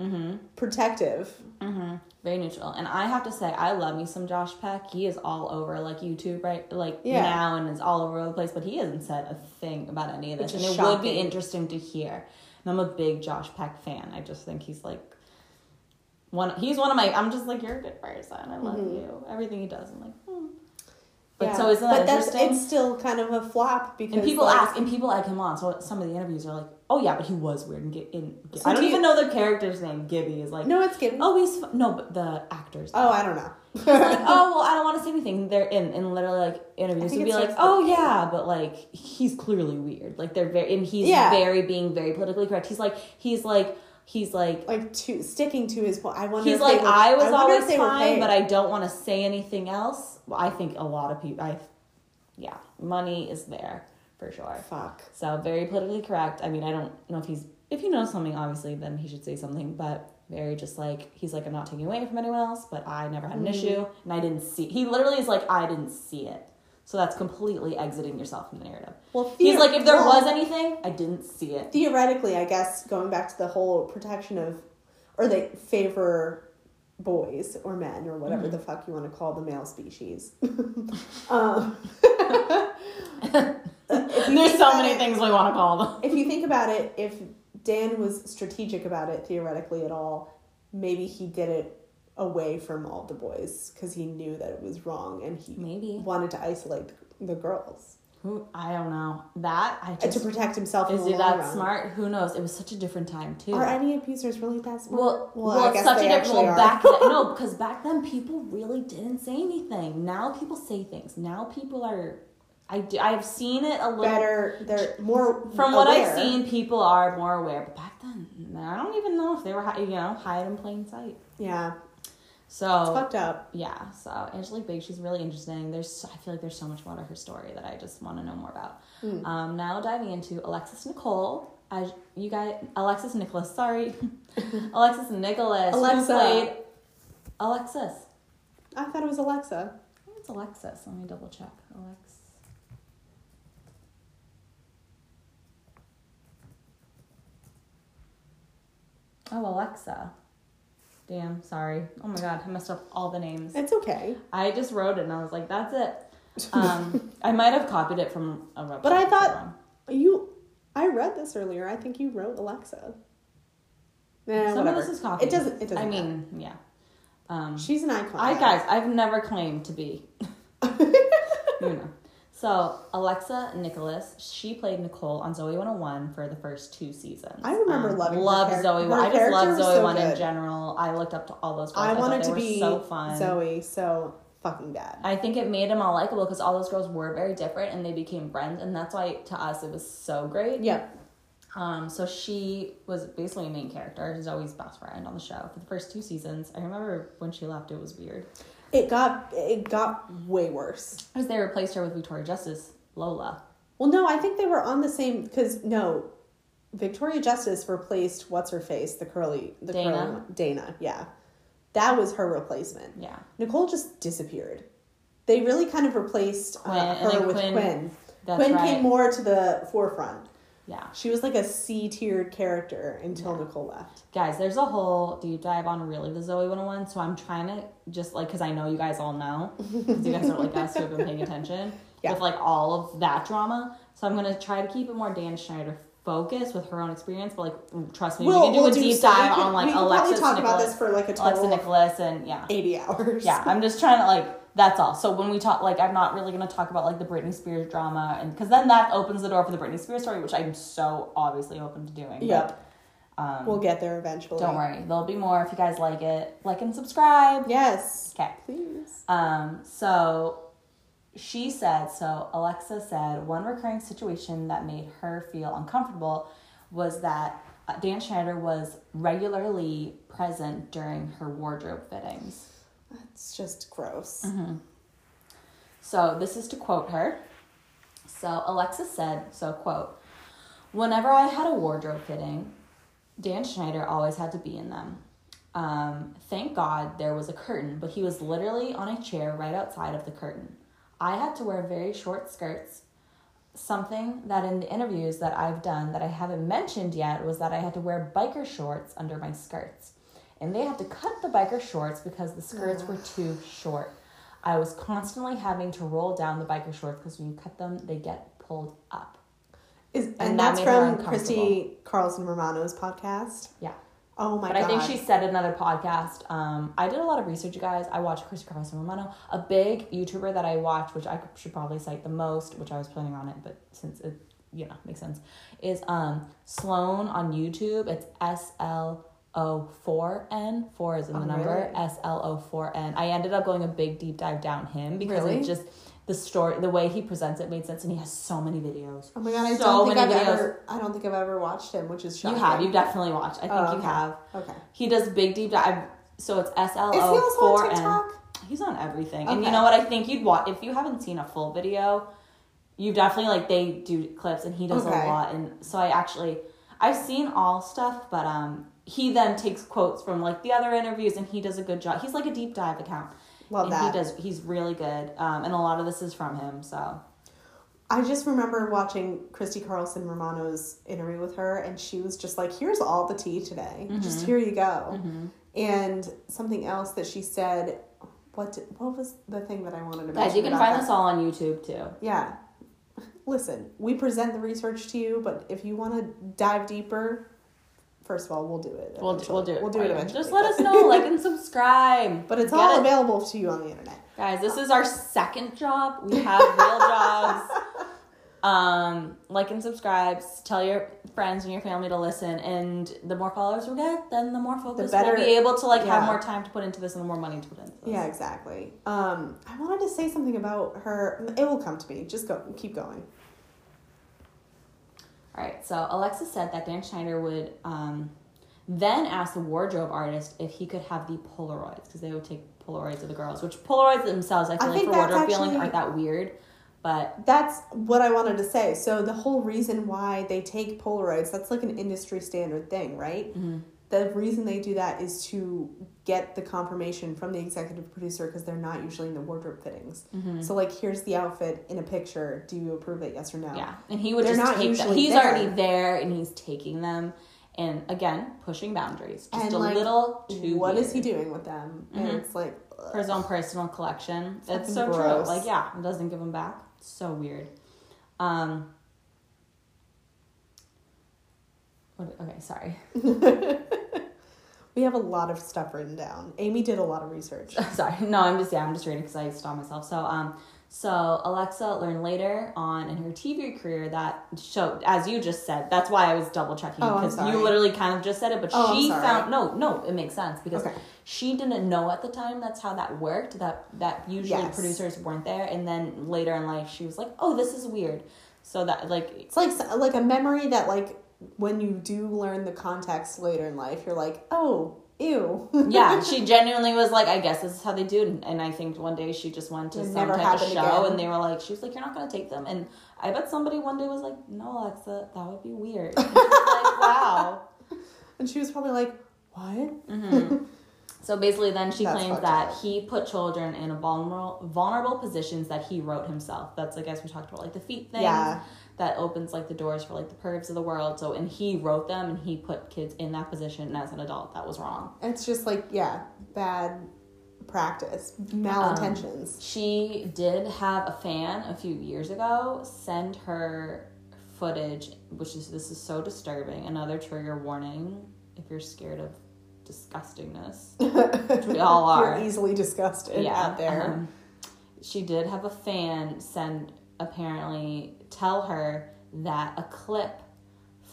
mm-hmm. protective. Mm-hmm. Very neutral. And I have to say, I love me some Josh Peck. He is all over like YouTube right like Yeah. now and is all over the place, but he hasn't said a thing about any of this. And it would be interesting to hear. And I'm a big Josh Peck fan. I just think he's like one he's one of my I'm just like, You're a good person. I love Mhm. you. Everything he does, I'm like, hmm. But Yeah. so isn't that but that's it's still kind of a flop because and people like, ask, and people egg him on. So some of the interviews are like, "Oh yeah, but he was weird." And get in, So I don't do you- even know the character's name. Gibby is like, No, it's Gibby. "Oh, he's no, but the actors. Oh, I don't know. like, oh well, I don't want to say anything. They're in and literally like interviews would be like, oh yeah, but like he's clearly weird. Like they're very and he's Yeah. very being very politically correct. He's like he's like he's like like to sticking to his point. I wonder. he's like were, I was wonder always if they were fine, but I don't want to say anything else. Well, I think a lot of people. I yeah, money is there for sure. fuck. So very politically correct. I mean, I don't know if he's if he knows something, obviously, then he should say something. But very just like he's like I'm not taking away from anyone else, but I never had an Mhm. issue, and I didn't see. He literally is like I didn't see it. So that's completely exiting yourself from the narrative. Well, He's like, if there well, was anything, I didn't see it. theoretically, I guess going back to the whole protection of, or they favor boys or men or whatever Mhm. the fuck you want to call the male species. um, There's so many it- things we want to call them. If you think about it, if Dan was strategic about it theoretically at all, maybe he did it away from all the boys because he knew that it was wrong and he Maybe. wanted to isolate the girls Who I don't know that I and just to protect himself. is he that run. smart? Who knows? It was such a different time too. Are any abusers really that smart? Well, well, I it's guess such a different. Well, back then, no, because back then people really didn't say anything. Now people say things. Now people are. I do, I've seen it a little. better. They're more From what I've seen, people are more aware. But back then, I don't even know if they were, you know, hide in plain sight. Yeah, it's So fucked up. yeah, so Angelique Big, she's really interesting. There's, I feel like there's so much more to her story that I just want to know more about. Hmm. Um, now diving into Alexis Nicole. I, you guys, Alexis Nikolas, sorry, Alexis Nikolas, who Alexa. played Alexis. I thought it was Alexa. It's Alexis. Let me double check. Alex. Oh, Alexa. Damn, sorry. Oh my god, I messed up all the names. It's okay. I just wrote it and I was like, that's it. Um, I might have copied it from a website. But I thought- You, I read this earlier. I think you wrote Alexa. Eh, some whatever. of this is copied. It doesn't. It doesn't. I matter. mean, yeah. Um, she's an icon. I guys, I've never claimed to be. you know. So Alexa Nikolas, she played Nicole on Zoey 101 for the first two seasons. Um, I remember loving love Zoey. her 1. I just love Zoey so 1 in general. I looked up to all those girls. I thought wanted to be so fun. Zoey so fucking bad. I think it made them all likable because all those girls were very different and they became friends, and that's why to us it was so great. Yep. Um, so she was basically a main character, Zoey's best friend on the show for the first two seasons. I remember when she left, it was weird It got it got way worse. because they replaced her with Victoria Justice, Lola. Well, no, I think they were on the same because no, Victoria Justice replaced what's her face, the curly, the Dana? curly one. Dana. Yeah, that was her replacement. Yeah. Nicole just disappeared. They really kind of replaced uh, her with Quinn- Quinn. Quinn right. came more to the forefront. Yeah. She was like a C tiered character until Yeah. Nicole left. Guys, there's a whole deep dive on really the Zoey 101, so I'm trying to just like, because I know you guys all know, because you guys are like us who have been paying attention Yeah. with like all of that drama. So I'm going to try to keep it more Dan Schneider focused with her own experience, but like, trust me, we can do a deep so- dive could- on like we Alexis probably talk Nikolas, about this for like a Alexa total of Nikolas, and yeah. eighty hours. Yeah, I'm just trying to like that's all. So when we talk, like, I'm not really gonna talk about like the Britney Spears drama, and because then that opens the door for the Britney Spears story, which I'm so obviously open to doing. Yep. But, um, We'll get there eventually. don't worry, there'll be more if you guys like it. Like and subscribe. Yes. Okay. Please. Um. So she said. So Alexa said one recurring situation that made her feel uncomfortable was that uh, Dan Schneider was regularly present during her wardrobe fittings. It's just gross. Mm-hmm. So this is to quote her. So Alexa said, so quote, whenever I had a wardrobe fitting, Dan Schneider always had to be in them. Um, thank God there was a curtain, but he was literally on a chair right outside of the curtain. I had to wear very short skirts. Something that in the interviews that I've done that I haven't mentioned yet was that I had to wear biker shorts under my skirts. And they had to cut the biker shorts because the skirts were too short. I was constantly having to roll down the biker shorts because when you cut them, they get pulled up. Is, and, that that's from Christy Carlson Romano's podcast. Yeah. Oh my god. But god. I think she said another podcast. Um, I did a lot of research, you guys. I watched Christy Carlson Romano, a big YouTuber that I watch, which I should probably cite the most, which I was planning on it, but since it, you know, makes sense, is um Sloan on YouTube. It's S L O four N. Four is in the Oh, number. S L O four N. I ended up going a big deep dive down him because Really? it just the story, the way he presents it made sense, and he has so many videos. Oh my god, I so don't think I've videos. ever I don't think I've ever watched him, which is shocking. You have. You've definitely watched. I think Oh, you okay. have. Okay. He does big deep dive. So it's S L O four N. He's on everything, and you know what? I think you'd watch if you haven't seen a full video. You definitely like they do clips, and he does Okay. a lot. And so I actually I've seen all stuff, but um he then takes quotes from like the other interviews, and he does a good job. He's like a deep dive account. Love and that. He does. He's really good, um, and a lot of this is from him. So I just remember watching Christy Carlson Romano's interview with her, and she was just like, "Here's all the tea today. Mm-hmm. Just here you go." And something else that she said. What did, what was the thing that I wanted to mention? guys, you can find that? this all on YouTube too. Yeah. Listen, we present the research to you, but if you want to dive deeper, first of all, we'll do it. We'll, eventually. we'll do it. We'll do it eventually. Just let us know, like and subscribe. But it's Get all it? available to you on the internet. Guys, this is our second job. We have real jobs. Um, like and subscribe. Tell your friends and your family to listen. And the more followers we get, then the more focus better- we'll be able to like yeah. have more time to put into this and the more money to put into this. Yeah, exactly. Um, I wanted to say something about her. It will come to me. Just go. Keep going. All right. So Alexa said that Dan Schneider would um, then ask the wardrobe artist if he could have the Polaroids because they would take Polaroids of the girls, which Polaroids themselves I feel I like for wardrobe feeling aren't that weird. But That's what I wanted to say. So the whole reason why they take Polaroids, that's like an industry standard thing, right? The reason they do that is to get the confirmation from the executive producer because they're not usually in the wardrobe fittings. So like, here's the outfit in a picture. Do you approve it? Yes or no? Yeah, and he would They're just not take them. He's there. already there, and he's taking them. And again, pushing boundaries. Just And, a like, little too What is he doing with them? And Mhm. it's like for his own personal collection. It's, fucking so gross. true. Like, yeah, it doesn't give him back. It's so weird. Um. What, okay, sorry. we have a lot of stuff written down. Amy did a lot of research. sorry. No, I'm just yeah, I'm just reading because I stopped myself. So um, so Alexa learned later on in her TV career that show as you just said. That's why I was double checking Oh, because you literally kind of just said it, but Oh, she found no, no, it makes sense because Okay. she didn't know at the time that's how that worked. That that usually Yes. producers weren't there, and then later in life she was like, oh, this is weird. So that like It's like like a memory that like when you do learn the context later in life, you're like, oh, ew. yeah, she genuinely was like, I guess this is how they do it. And I think one day she just went to It some type of show again. and they were like, she was like, you're not going to take them. And I bet somebody one day was like, no, Alexa, that would be weird. And she was like, wow. and she was probably like, what? Mm-hmm. So basically, then she That's claims that up. he put children in a vulnerable vulnerable positions that he wrote himself. That's I guess we talked about like the feet thing. Yeah. That opens like the doors for like the pervs of the world. So and he wrote them and he put kids in that position. And as an adult, that was wrong. It's just like, yeah, bad practice, malintentions. She did have a fan a few years ago send her footage, which is this is so disturbing. Another trigger warning if you're scared of disgustingness, which we all are. You're easily disgusted yeah, out there. um, she did have a fan send apparently tell her that a clip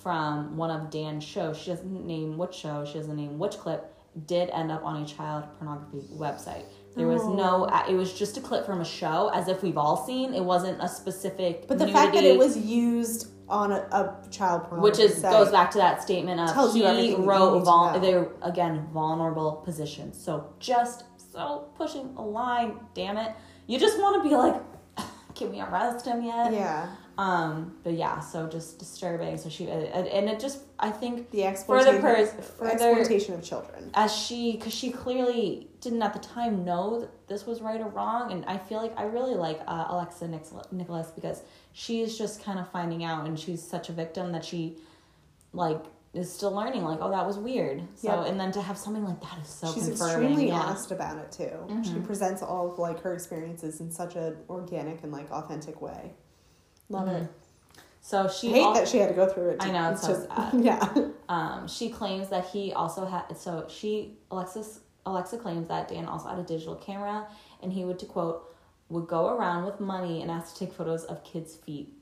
from one of Dan's shows, she doesn't name which show, she doesn't name which clip, did end up on a child pornography website. There was no, Oh. it was just a clip from a show, as if we've all seen. It wasn't a specific. but the nudity, fact that it was used on a, a child which pornography is site, goes back to that statement of Tells he you wrote vul- they're again vulnerable positions. So just so pushing a line, damn it. You just want to be like, can we arrest him yet? Yeah, Um, but yeah, so just disturbing. So she and it just I think the further exploitation, pers- further exploitation of children. as she because she clearly didn't at the time know that this was right or wrong and i feel like i really like uh, alexa nikolas because she's just kind of finding out and she's such a victim that she like is still learning like oh that was weird so Yep. and then to have something like that is so She's extremely yeah. honest about it too. She Mhm. presents all of like her experiences in such an organic and like authentic way. Love Mhm. it. so she I hate al- that she had to go through it. I know, it's so to- sad. Yeah. Um, she claims that he also had. So she Alexis Alexa claims that Dan also had a digital camera, and he would to quote would go around with money and ask to take photos of kids' feet,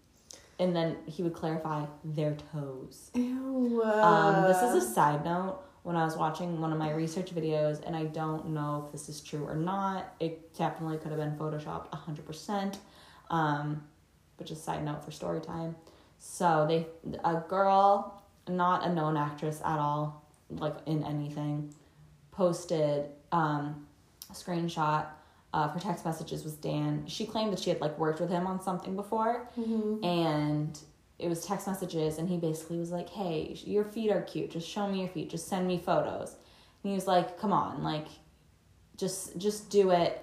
and then he would clarify their toes. Ew. Um, this is a side note. When I was watching one of my research videos, and I don't know if this is true or not, it definitely could have been photoshopped hundred percent. Um, but just side note for story time. So they a girl, not a known actress at all, like in anything, posted um, a screenshot of her text messages with Dan. She claimed that she had like worked with him on something before, Mhm. and it was text messages and he basically was like hey your feet are cute just show me your feet just send me photos and he was like come on like just just do it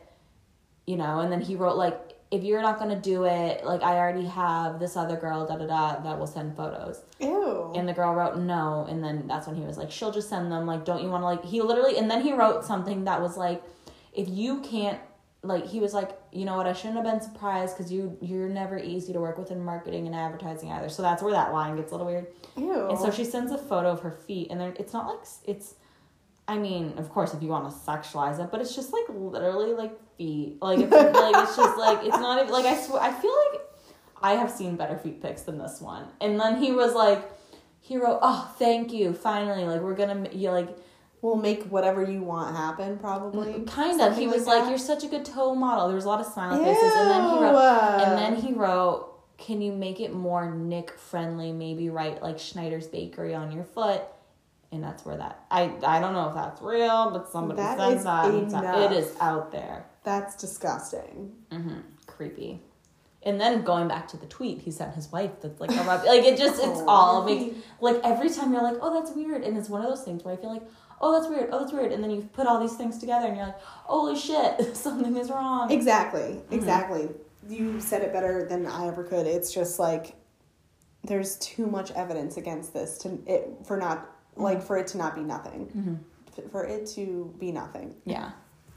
you know and then he wrote like if you're not gonna do it like i already have this other girl da da da that will send photos Ew. and the girl wrote no and then that's when he was like she'll just send them like don't you want to like he literally and then he wrote something that was like if you can't like he was like you know what? I shouldn't have been surprised because you you're never easy to work with in marketing and advertising either. So that's where that line gets a little weird. Ew. and so she sends a photo of her feet and then it's not like it's i mean of course if you want to sexualize it but it's just like literally like feet. Like it's like it's just like it's not even like i swear i feel like i have seen better feet pics than this one. And then he was like he wrote oh thank you finally like we're gonna you like We'll make whatever you want happen, probably. kind of he was like like, you're such a good toe model. There was a lot of smiley faces and then he wrote and then he wrote can you make it more nick friendly maybe write like schneider's bakery on your foot. And that's where that i i don't know if that's real but somebody That says is that. Enough. it is out there. That's disgusting. hmm creepy. And then going back to the tweet he sent his wife that's like a rub- like it just it's all makes like every time you're like oh that's weird. And it's one of those things where i feel like oh that's weird oh that's weird and then you put all these things together and you're like holy shit something is wrong Exactly. Mm-hmm. Exactly. You said it better than I ever could. It's just like there's too much evidence against this to it for not like for it to not be nothing, F- for it to be nothing. Yeah.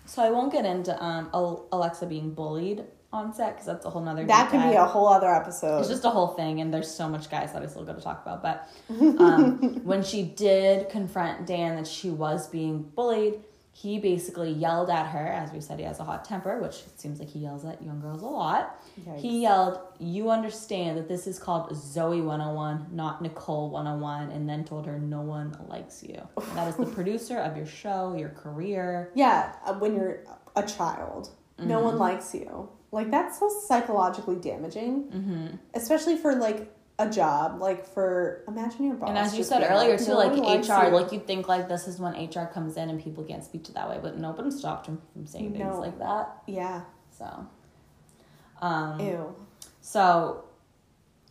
So I won't get into um Alexa being bullied on set because that's a whole nother. That could be a whole other episode. It's just a whole thing, and there's so much guys that I still got to talk about. But um, when she did confront Dan that she was being bullied, he basically yelled at her. As we said, he has a hot temper, which it seems like he yells at young girls a lot. Yikes. He yelled, You understand that this is called Zoey 101, not Nicole 101, and then told her, No one likes you. That is the producer of your show, your career. yeah, uh, when you're a child, no Mm-hmm. one likes you. Like that's so psychologically damaging, mm-hmm. especially for like a job. Like for imagine your boss. And as you said earlier, like, too, like HR, like you'd think like this is when HR comes in and people can't speak to that way, but nobody stopped him from saying things like that. yeah, So, um, ew. so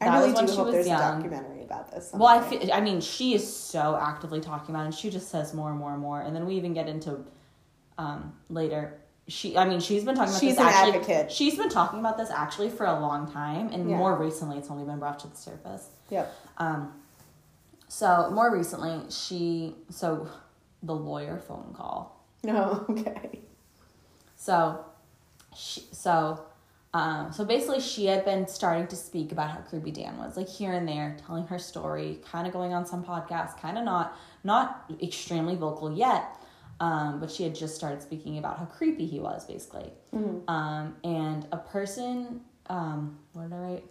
I really do hope was there's young. a documentary about this. well, I feel, I mean, she is so actively talking about it, and she just says more and more and more, and then we even get into um, later. She, I mean, she's been talking about She's this an actually. advocate. She's been talking about this actually for a long time, and Yeah. more recently, it's only been brought to the surface. Yep. Um, so more recently, she so the lawyer phone call. No. Okay. So, she, so, um, so basically, she had been starting to speak about how creepy Dan was, like here and there, telling her story, kind of going on some podcasts, kind of not, not extremely vocal yet. Um, but she had just started speaking about how creepy he was, basically. Um, and a person, um, what did I write?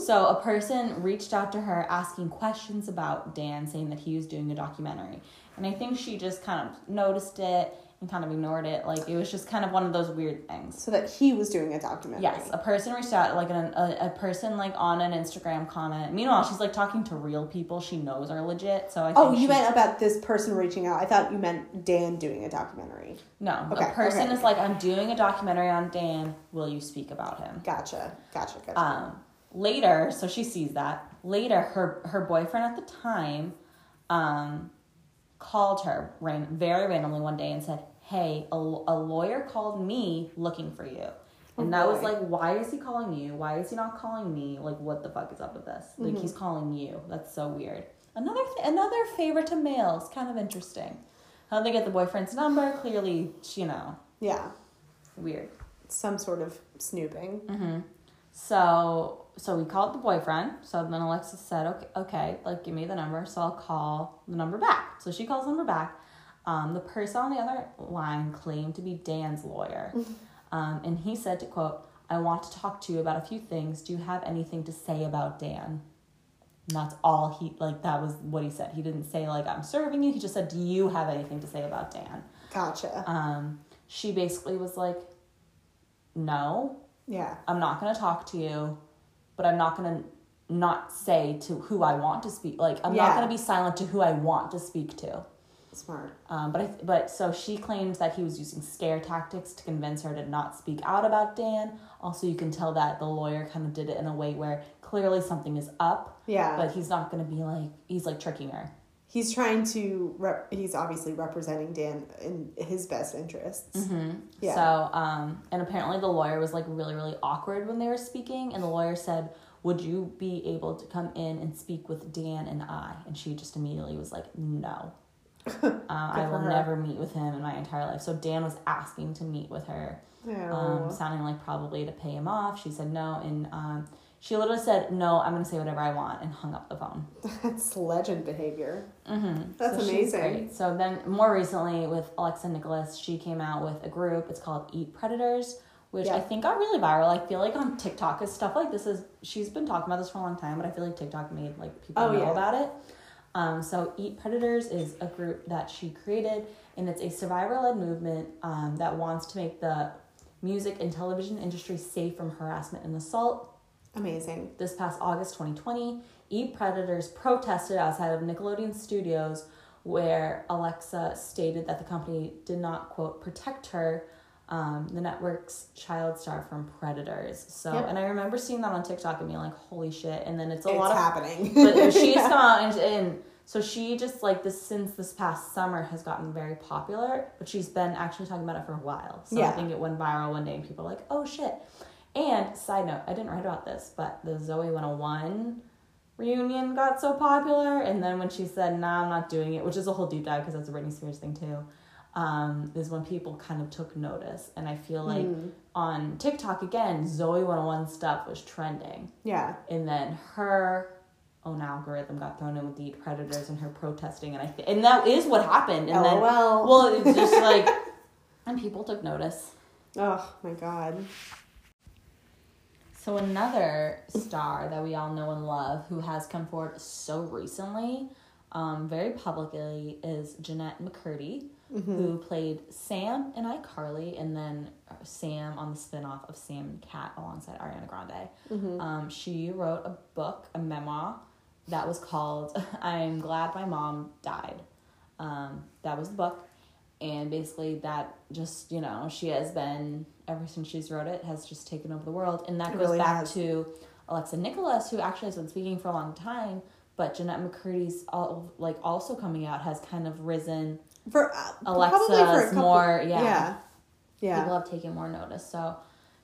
so a person reached out to her asking questions about Dan, saying that he was doing a documentary. And I think she just kind of noticed it and kind of ignored it. Like it was just kind of one of those weird things. So that he was doing a documentary. Yes, a person reached out, like an, a, a person like on an Instagram comment. Meanwhile, she's like talking to real people she knows are legit. So I Oh, you she- meant about this person reaching out. I thought you meant Dan doing a documentary. no. Okay, a person okay. is like, I'm doing a documentary on Dan. Will you speak about him? Gotcha. Gotcha. Gotcha. Um, later, so she sees that. Later, her her boyfriend at the time, um, called her ran very randomly one day and said, "Hey, a, a lawyer called me looking for you." And Oh, that was like, why is he calling you? Why is he not calling me? Like, what the fuck is up with this? Mm-hmm. Like, he's calling you. That's so weird. Another th- another favor to males, kind of interesting. How they get the boyfriend's number? Clearly, you know, yeah. weird. Some sort of snooping. Mm-hmm. So so we called the boyfriend. So then Alexis said, okay, okay, like give me the number. So I'll call the number back. So she calls the number back. Um, the person on the other line claimed to be Dan's lawyer, um, and he said to quote, "I want to talk to you about a few things. Do you have anything to say about Dan?" And that's all he like. That was what he said. He didn't say like I'm serving you. He just said, "Do you have anything to say about Dan?" Gotcha. Um, she basically was like, "No, yeah. I'm not going to talk to you, but I'm not going to not say to who I want to speak. Like I'm not going to be silent to who I want to speak to. Smart. Um, but I, but so she claims that he was using scare tactics to convince her to not speak out about Dan. Also, you can tell that the lawyer kind of did it in a way where clearly something is up, Yeah. but he's not going to be like he's like tricking her. he's trying to. Rep- he's obviously representing Dan in his best interests. Mm-hmm. Yeah. So, um, and apparently the lawyer was like really, really awkward when they were speaking, and the lawyer said, "Would you be able to come in and speak with Dan and I?" And she just immediately was like, "No, uh, I will her. never meet with him in my entire life." So Dan was asking to meet with her, um, sounding like probably to pay him off. She said no, and um, she literally said, "No, I'm going to say whatever I want," and hung up the phone. That's legend behavior. Mm-hmm. That's so amazing. So then, more recently, with Alexa Nikolas, she came out with a group. It's called Eat Predators, which I think got really viral. I feel like on TikTok, is stuff like this is. She's been talking about this for a long time, but I feel like TikTok made like people Oh, know yeah. about it. Um, so Eat Predators is a group that she created, and it's a survivor-led movement um, that wants to make the music and television industry safe from harassment and assault Amazing. this past August 2020, Eat Predators protested outside of Nickelodeon Studios, where Alexa stated that the company did not, quote, protect her, um, the network's child star, from predators. So, Yep. and I remember seeing that on TikTok and being like, holy shit. And then it's a it's lot of happening. but she's come out and, and so she just like this since this past summer has gotten very popular but she's been actually talking about it for a while so i think it went viral one day and people are like oh shit and side note i didn't write about this but the zoey 101 reunion got so popular, and then when she said, "Nah, I'm not doing it," which is a whole deep dive because that's a Britney Spears thing too. Um, is when people kind of took notice, and I feel like Mm. on TikTok again, Zoey 101 stuff was trending, Yeah. and then her own algorithm got thrown in with the predators and her protesting, and I th- and that is what happened. And then well, it's just like, and people took notice. Oh my god. So another star that we all know and love, who has come forward so recently, um, very publicly, is Jennette McCurdy, who played Sam in iCarly, and then uh, Sam on the spinoff of Sam and Cat alongside Ariana Grande. Um, she wrote a book, a memoir, that was called "I'm Glad My Mom Died." Um, that was the book, and basically that just you know she has been ever since she's wrote it has just taken over the world, and that It goes really back has. to Alexa Nikolas, who actually has been speaking for a long time. But Jennette McCurdy's all, like also coming out has kind of risen. For uh, Alexa's probably for a couple, more- yeah. Yeah. Yeah. People have taken more notice. So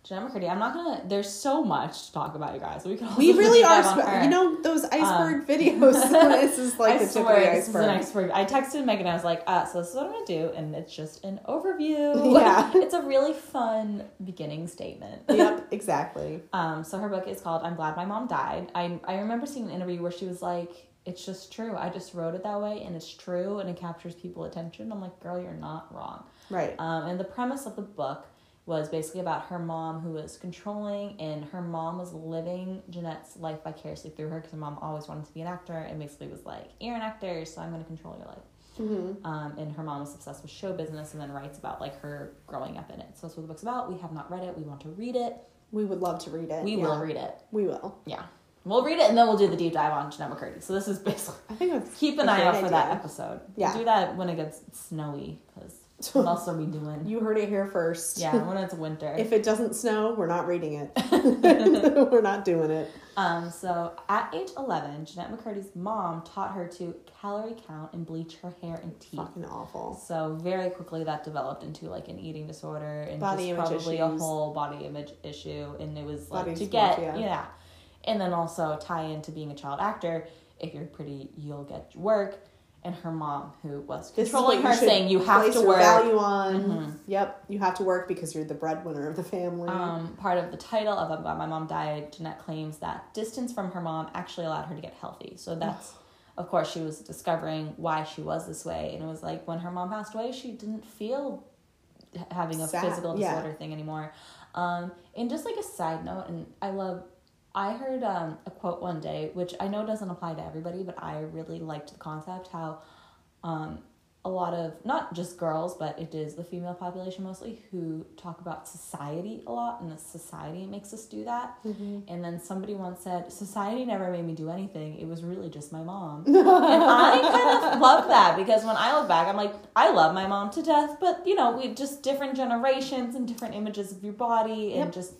Jenna McCurdy, I'm not gonna. There's so much to talk about, you guys. We can we really are. sp- you know those iceberg videos. this is like I the tip of swear the this is an iceberg. iceberg. I texted Megan. I was like, uh, "So this is what I'm gonna do," and it's just an overview. Yeah. it's a really fun beginning statement. yep. Exactly. Um, so her book is called "I'm Glad My Mom Died." I I remember seeing an interview where she was like, "It's just true. I just wrote it that way, and it's true, and it captures people attention." I'm like, "Girl, you're not wrong." Right. Um, and the premise of the book was basically about her mom who was controlling, and her mom was living Jennette's life vicariously through her because her mom always wanted to be an actor and basically was like, You're an actor, so I'm going to control your life. Mm-hmm. Um, and her mom was obsessed with show business and then writes about like her growing up in it. So that's what the book's about. We have not read it. We want to read it. We would love to read it. We yeah. will read it. We will. Yeah. We'll read it and then we'll do the deep dive on Jennette McCurdy. So this is basically I think that's keep an eye out for that episode. Yeah. We'll do that when it gets snowy because what else are we doing? You heard it here first. Yeah, when it's winter. If it doesn't snow, we're not reading it. we're not doing it. Um, so at age 11, Jennette McCurdy's mom taught her to calorie count and bleach her hair and teeth. Fucking awful. So very quickly that developed into like an eating disorder and Body just probably a whole body image issue. And it was like Body to get dysmorphia. yeah, and then also tie into being a child actor. If you're pretty, you'll get work. And her mom, who was controlling her, saying you have place to your work. value on. Mhm. Yep, you have to work because you're the breadwinner of the family. Um, part of the title of I'm Glad My Mom Died, Jennette claims that distance from her mom actually allowed her to get healthy. So that's, of course, she was discovering why she was this way. And it was like when her mom passed away, she didn't feel having a Sad, physical yeah. disorder thing anymore. Um, and just like a side note, and I love, I heard um, a quote one day, which I know doesn't apply to everybody, but I really liked the concept how um, a lot of not just girls, but it is the female population mostly who talk about society a lot, and the society makes us do that. Mm-hmm. And then somebody once said, "Society never made me do anything. It was really just my mom." and I kind of love that because when I look back, I'm like, I love my mom to death, but you know, we just different generations and different images of your body, and Yep. just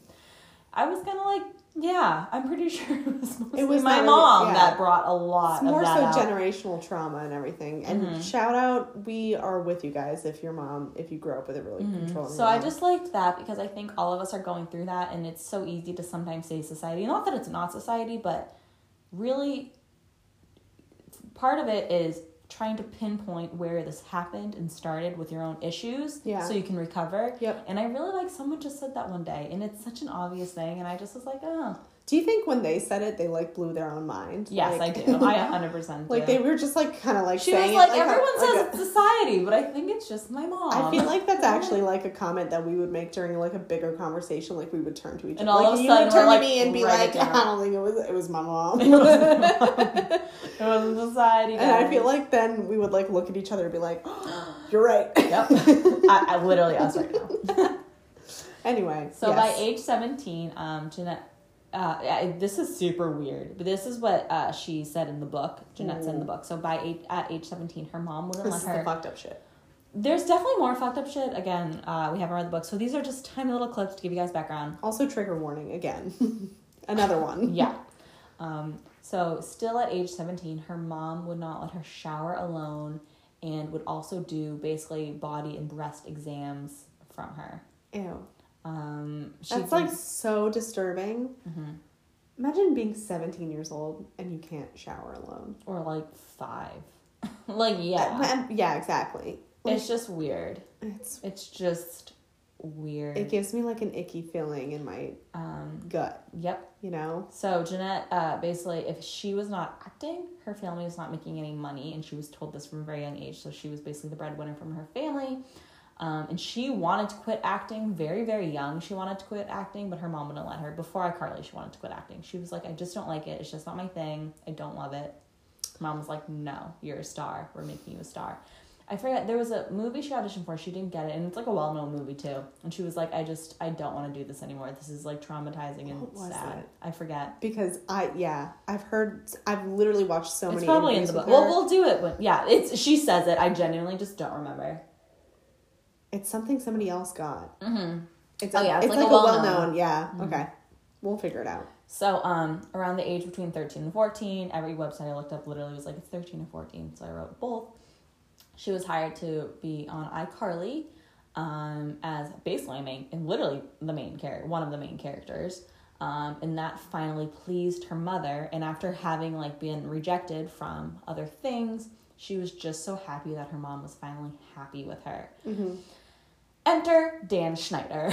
I was kind of like, yeah, I'm pretty sure it was mostly was my mom yeah. that brought a lot It's more so out. generational trauma and everything. And Mhm. shout out, we are with you guys if your mom, if you grew up with a really Mhm. controlling So I mom. just liked that because I think all of us are going through that, and it's so easy to sometimes say society. Not that it's not society, but really, part of it is trying to pinpoint where this happened and started with your own issues, Yeah. so you can recover. Yep. And I really like someone just said that one day, and it's such an obvious thing, and I just was like, oh, Do you think when they said it, they like blew their own mind? yes, Like- I do. I 100 percent like they were just like kind of like She was saying like, it, everyone a- says like a- society, but I think it's just my mom. I feel like that's actually like a comment that we would make during like a bigger conversation. Like we would turn to each other, And all like, of a you sudden would turn to like, me and be like. I don't think it was. It was my mom. it was society. and I feel like then we would like look at each other and be like, "You're right." Yep. I, I literally us right now. anyway, So yes. by age 17, um, Jennette, uh, I- this is super weird, but this is what uh, she said in the book. Jennette said in the book. So by eight, at age 17, her mom wouldn't this is let the fucked up shit. There's definitely more fucked up shit. Again, uh, we haven't read the book. So these are just tiny little clips to give you guys background. Also, trigger warning again. Another one. Yeah. Um, so still at age 17, her mom would not let her shower alone and would also do basically body and breast exams from her. Ew. Um, That's like so disturbing. Mhm. Imagine being 17 years old and you can't shower alone. Or like five. like yeah. Uh, yeah, exactly. Like, it's just weird. it's It's just weird. it gives me like an icky feeling in my um gut, yep. you know? So Jennette, uh, basically, if she was not acting, her family was not making any money, and she was told this from a very young age. So she was basically the breadwinner from her family, um, and she wanted to quit acting very, very young. She wanted to quit acting, but her mom wouldn't let her. Before iCarly, she wanted to quit acting. She was like, "I just don't like it. It's just not my thing. I don't love it." Mom was like, "No, you're a star. We're making you a star." I forget there was a movie she auditioned for. She didn't get it, and it's like a well-known movie too. And she was like, "I just, I don't want to do this anymore. This is like traumatizing and sad." it? I forget. Because I, yeah, I've heard, I've literally watched so It's many probably in the book. Well, we'll do it when yeah. It's she says it. I genuinely just don't remember. It's something somebody else got. Mm-hmm. It's Oh, yeah, it's, it's like, like a well known. Yeah. Mhm. Okay. We'll figure it out. So um, around the age between thirteen and fourteen, every website I looked up literally was like it's thirteen or fourteen. So I wrote both. She was hired to be on iCarly um, as basically main and literally the main character, one of the main characters. Um, and that finally pleased her mother. And after having like been rejected from other things, she was just so happy that her mom was finally happy with her. Mm-hmm. Enter Dan Schneider.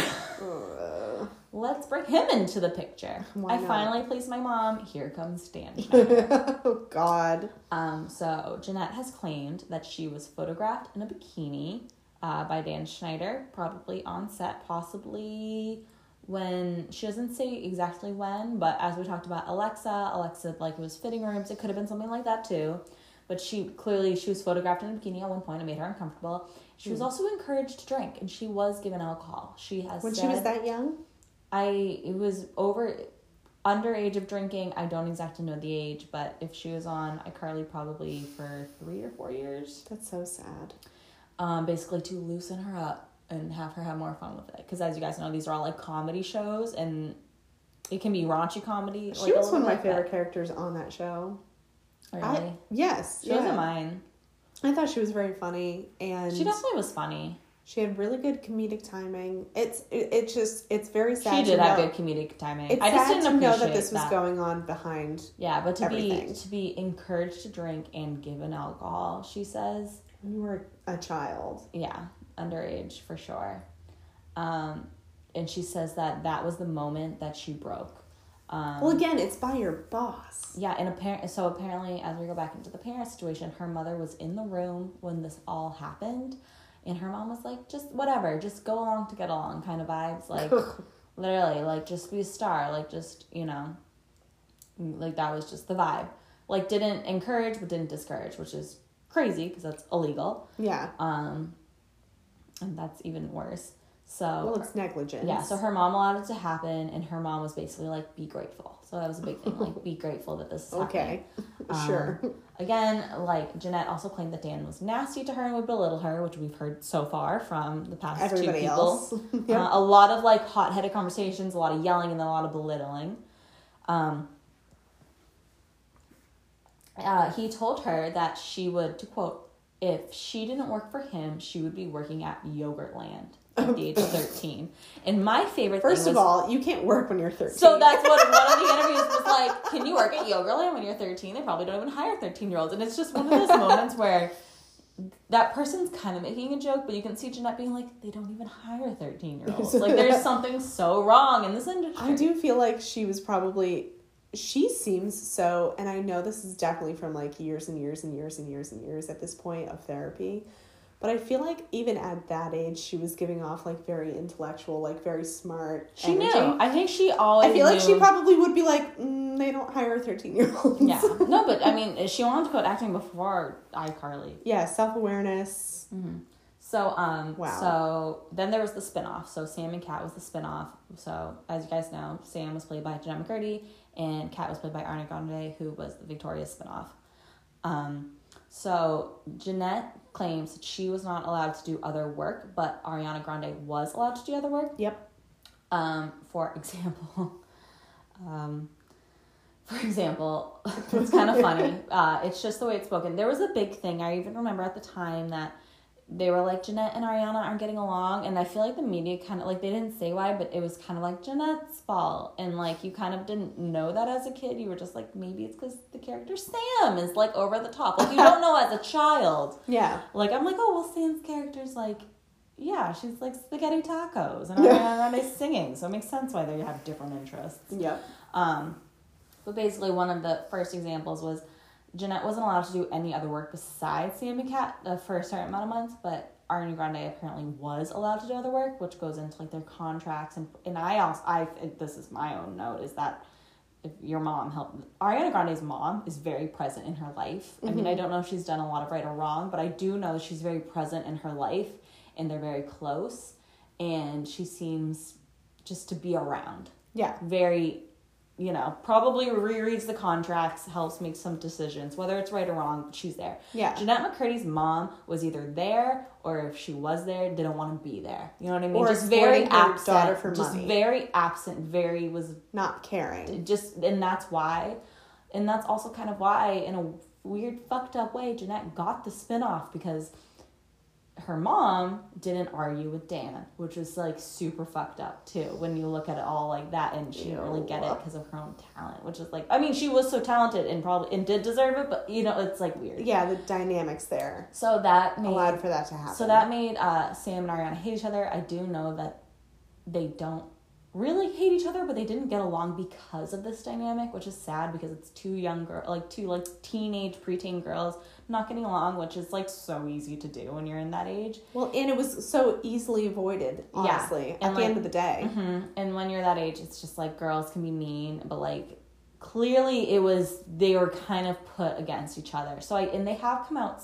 Let's bring him into the picture. Why I not? finally pleased my mom. Here comes Dan Schneider. oh God. um, so Jennette has claimed that she was photographed in a bikini uh, by Dan Schneider, probably on set, possibly when she doesn't say exactly when, but as we talked about Alexa, Alexa like it was fitting rooms. It could have been something like that too. But she clearly she was photographed in a bikini at one point. It made her uncomfortable. She was Hmm. also encouraged to drink, and she was given alcohol. She has When said, she was that young. I it was over underage of drinking. I don't exactly know the age, but if she was on iCarly probably for three or four years, That's so sad. um, basically to loosen her up and have her have more fun with it. Because as you guys know, these are all like comedy shows, and it can be raunchy comedy. She like, was one of my favorite characters on that show. I- Really, Yes. she wasn't mine. I thought she was very funny and She definitely was funny. she had really good comedic timing. It's it, it's just it's very sad. She did have know- good comedic timing. It's I just sad didn't to know that this was that. going on behind Yeah, but to everything. be to be encouraged to drink and given alcohol, she says, when you were a child. yeah, underage for sure. Um, and she says that that was the moment that she broke. Um, Well, again, it's by your boss. yeah, and apparent. So apparently, as we go back into the parent situation, her mother was in the room when this all happened, and her mom was like, "Just whatever, just go along to get along," kind of vibes. Like literally, like just be a star. Like just you know, like that was just the vibe. Like didn't encourage, but didn't discourage, which is crazy because that's illegal. yeah. Um, and that's even worse. So Well, it's negligence. yeah, so her mom allowed it to happen, and her mom was basically like, "Be grateful." So that was a big thing, like, "Be grateful that this is happening." okay, sure. Um, Again, like Jennette also claimed that Dan was nasty to her and would belittle her, which we've heard so far from the past Everybody two people. else. Yep. Uh, a lot of like hot-headed conversations, a lot of yelling, and a lot of belittling. Um, uh, he told her that she would, to quote, if she didn't work for him, she would be working at Yogurtland at the age of 13. And my favorite First of all, you can't work when you're 13. so that's what one of the interviews was like. Can you work at Yogurtland when you're 13? They probably don't even hire 13 year olds. And it's just one of those moments where that person's kind of making a joke, but you can see Jennette being like, they don't even hire 13 year olds. Like there's something so wrong in this industry. I do feel like she was probably she seems so and I know this is definitely from like years and years and years and years and years at this point of therapy. But I feel like even at that age she was giving off like very intellectual, like very smart. She energy. knew. I think she always I feel like she probably would be like, mm, they don't hire 13 year olds. Yeah. No, but I mean, she wanted to quit acting before iCarly. yeah, self awareness. So um Wow. so then there was the spin-off. So Sam and Cat was the spin-off. So as you guys know, Sam was played by Jennette McCurdy and Cat was played by Ariana Grande, who was the Victorious spin-off. Um so Jennette claims that she was not allowed to do other work, but Ariana Grande was allowed to do other work. Yep. Um, for example, um, for example, it's kind of funny. Uh, it's just the way it's spoken. There was a big thing. I even remember at the time that they were like Jennette and Ariana aren't getting along, and I feel like the media kind of like they didn't say why, but it was kind of like Jennette's fault, and like you kind of didn't know that as a kid. You were just like maybe it's because the character Sam is like over the top, like you don't know as a child. Yeah. Like I'm like, oh well, Sam's character's like, yeah, she's like spaghetti tacos, and Ariana Grande's singing, so it makes sense why they have different interests. Yeah. Um, but basically, one of the first examples was Jennette wasn't allowed to do any other work besides Sam and Cat uh, for a certain amount of months, but Ariana Grande apparently was allowed to do other work, which goes into like their contracts and and I also I this is my own note is that if your mom helped Ariana Grande's mom is very present in her life. I mean, I don't know if she's done a lot of right or wrong, but I do know she's very present in her life and they're very close and she seems just to be around Yeah. very, you know, probably rereads the contracts, helps make some decisions, whether it's right or wrong, she's there. Yeah. Jennette McCurdy's mom was either there or if she was there, didn't want to be there. You know what I mean? Or just very absent. daughter for just money. very absent, very was Not caring. just and that's why and that's also kind of why in a weird fucked up way Jennette got the spin-off because her mom didn't argue with Dan, which is like super fucked up too when you look at it all like that and she didn't really get it because of her own talent, which is like I mean she was so talented and probably and did deserve it, but you know it's like weird. Yeah, the dynamics there So that made allowed for that to happen. so that made uh, Sam and Ariana hate each other. I do know that they don't really hate each other, but they didn't get along because of this dynamic, which is sad because it's two young girl, like two like teenage preteen girls not getting along, which is like so easy to do when you're in that age. well, and it was so easily avoided. Yeah, Honestly, at and the end of the day. hmm And when you're that age, it's just like girls can be mean, but like clearly it was they were kind of put against each other. So I and they have come out,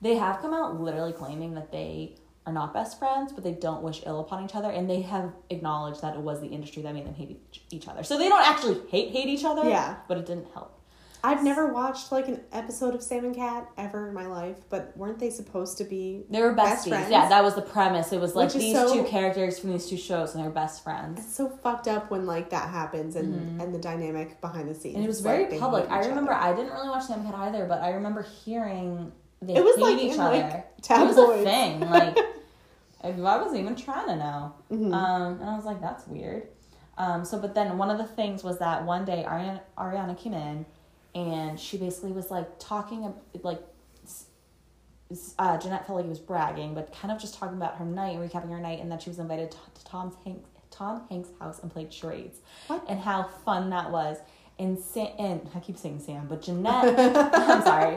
they have come out literally claiming that they are not best friends, but they don't wish ill upon each other, and they have acknowledged that it was the industry that made them hate each- each other. So they don't actually hate hate each other. Yeah. but it didn't help. I've never watched like an episode of Sam and Cat ever in my life, but weren't they supposed to be? They were Best besties. friends? Yeah, that was the premise. It was like these so- two characters from these two shows, and they're best friends. It's so fucked up when like that happens and and the dynamic behind the scenes. Mm-hmm. And it was very like, public. I remember other. I didn't really watch Sam and Cat either, but I remember hearing they It was, hate like, each in, other. like, it was a thing. Like I I wasn't even trying to know. Mm-hmm. Um, and I was like, that's weird. Um, so but then one of the things was that one day Ariana, Ariana came in and she basically was like talking like uh, Jennette felt like he was bragging, but kind of just talking about her night, and recapping her night, and that she was invited to, to Tom's Hanks, Tom Hanks' house and played charades, What? and how fun that was. And Sam, and I keep saying Sam, but Jennette, I'm sorry,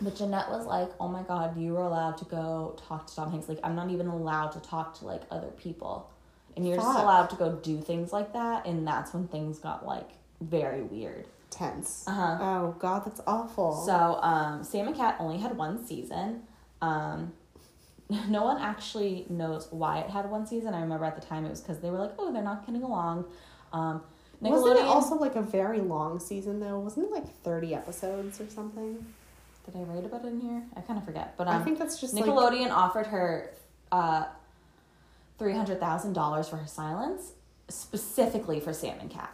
but Jennette was like, "Oh my God, you were allowed to go talk to Tom Hanks. Like, I'm not even allowed to talk to like other people, and you're just allowed to go do things like that." And that's when things got like very weird. Tense. Uh-huh. Oh god, that's awful. So, um, Sam and Cat only had one season. Um, no one actually knows why it had one season. I remember at the time it was because they were like, oh, they're not getting along. Um, Wasn't it also like a very long season though? Wasn't it like thirty episodes or something? Did I write about it in here? I kind of forget. But I um, think that's just like Nickelodeon offered her uh, three hundred thousand dollars for her silence, specifically for Sam and Cat.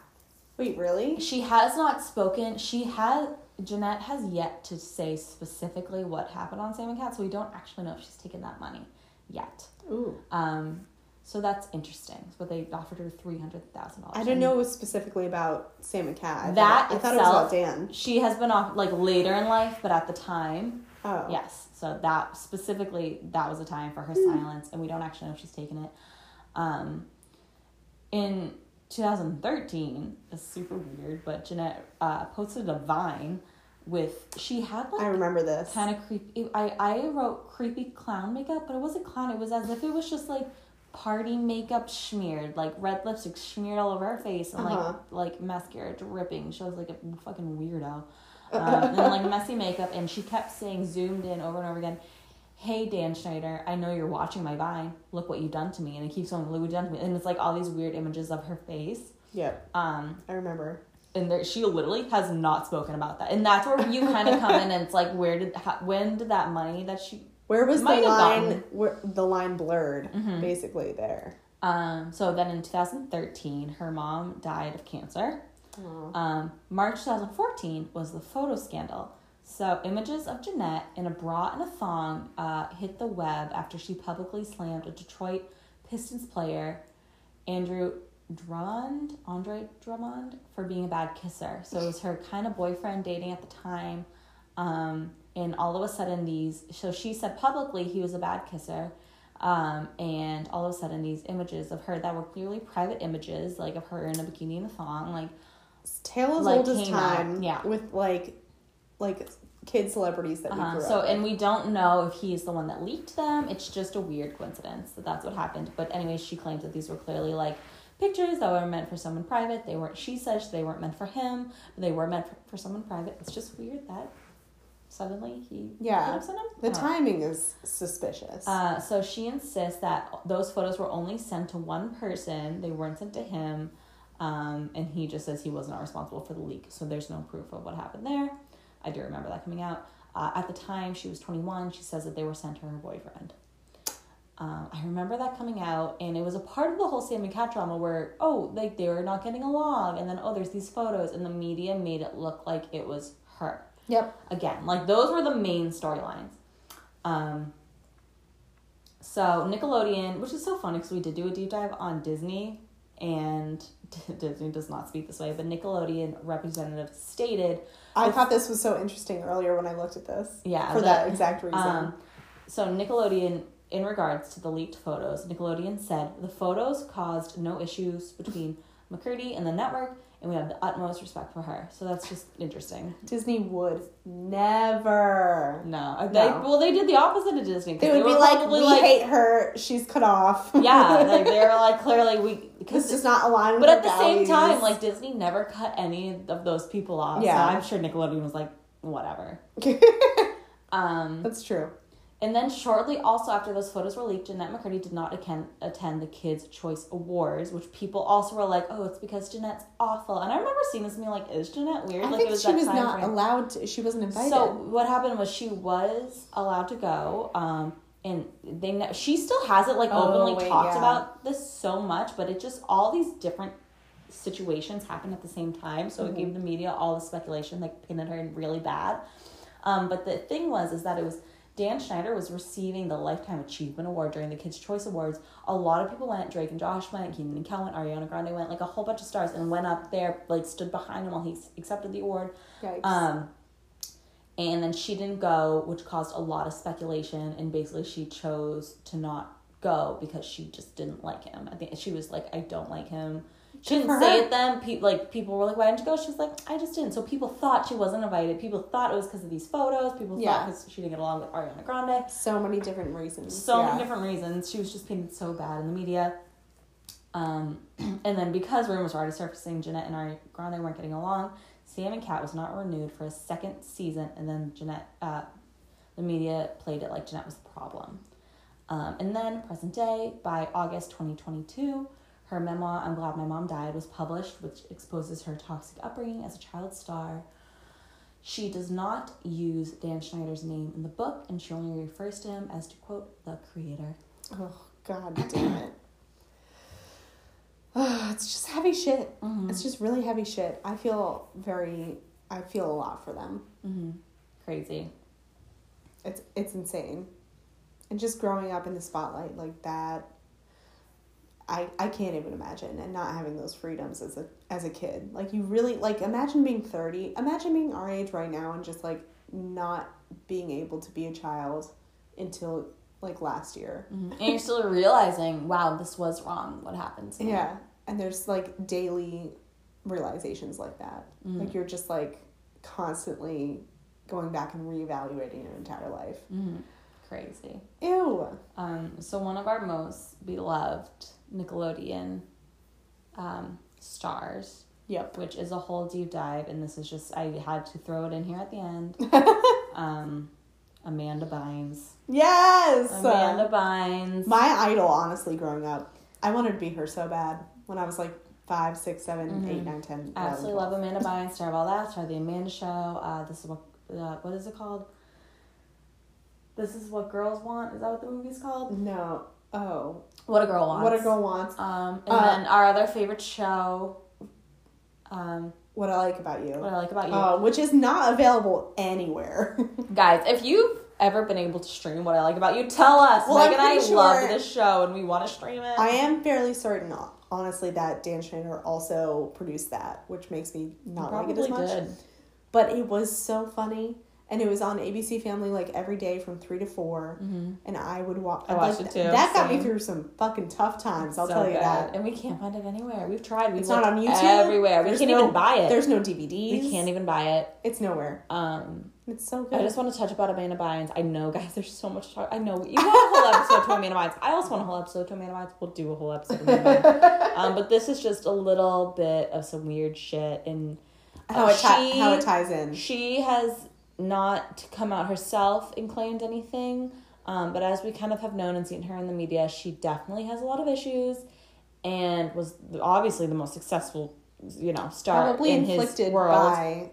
Wait, really? She has not spoken. She has Jennette has yet to say specifically what happened on Sam and Cat, so we don't actually know if she's taken that money yet. Ooh, Um, so that's interesting. But they offered her three hundred thousand dollars. I didn't know it was specifically about Sam and Cat. I That thought, I thought it was about itself- Dan. She has been off like later in life, but at the time, Oh, yes. So that specifically, that was a time for her Hmm. silence, and we don't actually know if she's taken it. Um, in 2013, it's super weird, but Jennette uh, posted a Vine with she had like I remember this. kind of creepy. I I wrote creepy clown makeup, but it wasn't clown. It was as if it was just like party makeup smeared, like red lipstick smeared all over her face, and Uh-huh. like like mascara dripping. She was like a fucking weirdo, um, and like messy makeup. And she kept saying, zoomed in over and over again. Hey Dan Schneider, I know you're watching my Vine. Look what you've done to me, and it keeps going. Look what you've done to me, and it's like all these weird images of her face. Yep, Um, I remember. and there, she literally has not spoken about that, and that's where you kind of come in, and it's like, where did, how, when did that money that she Where was the line? Where the line blurred, Mhm. basically there. Um, so then in 2013, her mom died of cancer. Um, March 2014 was the photo scandal. So, images of Jennette in a bra and a thong uh, hit the web after she publicly slammed a Detroit Pistons player, Andrew Drummond, Andre Drummond, for being a bad kisser. So, it was her kind of boyfriend dating at the time. Um, and all of a sudden, these, so she said publicly he was a bad kisser. Um, and all of a sudden, these images of her that were clearly private images, like of her in a bikini and a thong, like Tale as Like, old as came out, time. yeah. With like, like kid celebrities that we Uh-huh. grew So, up and we don't know if he's the one that leaked them. It's just a weird coincidence that that's what happened. But anyway, she claims that these were clearly like pictures that were meant for someone private. They weren't. She says they weren't meant for him. But they were meant for, for someone private. It's just weird that suddenly he Yeah. The know. timing is suspicious. Uh, so she insists that those photos were only sent to one person. They weren't sent to him. Um, and he just says he was not responsible for the leak. So there's no proof of what happened there. I do remember that coming out. Uh, at the time, she was 21. She says that they were sent to her boyfriend. Um, I remember that coming out, and it was a part of the whole Sam and Cat drama where, oh, like they were not getting along, and then, oh, there's these photos, and the media made it look like it was her yep. again like those were the main storylines um so nickelodeon which is so funny because we did do a deep dive on disney and disney does not speak this way but nickelodeon representative stated I With- thought this was so interesting earlier when I looked at this. yeah For that exact reason. um, so nickelodeon in regards to the leaked photos nickelodeon said the photos caused no issues between mccurdy and the network and we have the utmost respect for her so that's just interesting Disney would never. no, they No. well they did the opposite of disney They would were be like, we hate her. She's cut off. yeah, like they were like clearly we because does not align with. but at the same time, like Disney never cut any of those people off. Yeah. so I'm sure Nickelodeon was like whatever. Um, that's true. And then shortly also after those photos were leaked, Jennette McCurdy did not attend attend the Kids Choice Awards, which people also were like, oh, it's because Jennette's awful. And I remember seeing this and being like, is Jennette weird? I like think it was she was not frame. allowed. to She wasn't invited. So what happened was she was allowed to go, um, and they ne- she still hasn't like Oh, openly wait, talked yeah. about this so much, but it just all these different situations happened at the same time, so Mm-hmm. it gave the media all the speculation, like painted her in really bad. Um, but the thing was is that it was. Dan Schneider was receiving the Lifetime Achievement Award during the Kids' Choice Awards. A lot of people went. Drake and Josh went. Kenan and Kel went. Ariana Grande went. Like a whole bunch of stars, and went up there, like stood behind him while he accepted the award. Yikes. Um, and then she didn't go, which caused a lot of speculation. And basically, she chose to not go because she just didn't like him. I think she was like, "I don't like him." She didn't say her. it then. Pe- like people were like, "Why didn't you go?" She was like, "I just didn't." So people thought she wasn't invited. People thought it was because of these photos. People Yeah. thought because she didn't get along with Ariana Grande. so many different reasons. So yeah. many different reasons. She was just painted so bad in the media. Um, and then because rumors were already surfacing, Jennette and Ariana Grande weren't getting along. Sam and Cat was not renewed for a second season, and then Jennette, uh, the media played it like Jennette was the problem. Um, and then present day, by August 2022, her memoir, I'm Glad My Mom Died, was published, which exposes her toxic upbringing as a child star. She does not use Dan Schneider's name in the book, and she only refers to him as to quote, the creator. Oh God damn it. Oh, it's just heavy shit. Mm-hmm. It's just really heavy shit. I feel very. I feel a lot for them. Mm-hmm. Crazy. It's it's insane, and just growing up in the spotlight like that. I I can't even imagine and not having those freedoms as a as a kid. Like you really like imagine being thirty. Imagine being our age right now and just like not being able to be a child until like last year. Mhm. And you're still realizing, wow, this was wrong. What happened? to me? Yeah. And there's like daily realizations like that. Mhm. Like you're just like constantly going back and reevaluating your entire life. Mhm. Crazy. Ew. Um, so one of our most beloved Nickelodeon um, stars, Yep. which is a whole deep dive, and this is just I had to throw it in here at the end. um, Amanda Bynes. Yes. Amanda Bynes. My idol, honestly, growing up, I wanted to be her so bad when I was like five, six, seven, Mhm. eight, nine, ten. Absolutely 11, love Amanda Bynes. Star of all that. Star of the Amanda Show. Uh, this is what uh, what is it called? This is what girls want. Is that what the movie's called? No. Oh. What a girl wants. What a girl wants. Um, and Uh, then our other favorite show, um, What I like about you. What I like about you. Uh, which is not available anywhere. Guys, if you've ever been able to stream what I like about you, tell us. Well, I'm and I pretty love this show and we want to stream it. I am fairly certain, honestly, that Dan Schneider also produced that, which makes me not like it as much. did. But it was so funny. And it was on ABC Family like every day from three to 4 and I would watch. Mm-hmm. I watched like, it too, That got me through some fucking tough times. I'll So tell you bad. that. And we can't find it anywhere. We've tried. We've It's not on YouTube. Everywhere. We There's can't no- even buy it. There's no DVDs. we can't even buy it. It's nowhere. Um, It's so good. I just want to touch about Amanda Bynes. I know, guys, there's so much to talk. I know you want a whole episode to Amanda Bynes. I also want a whole episode to Amanda Bynes. We'll do a whole episode. To Amanda Bynes. um, but this is just a little bit of some weird shit and how it, ti- she- how it ties in. She has not to come out herself and claimed anything, um, but as we kind of have known and seen her in the media, she definitely has a lot of issues, and was obviously the most successful, you know, star Probably in his world. by.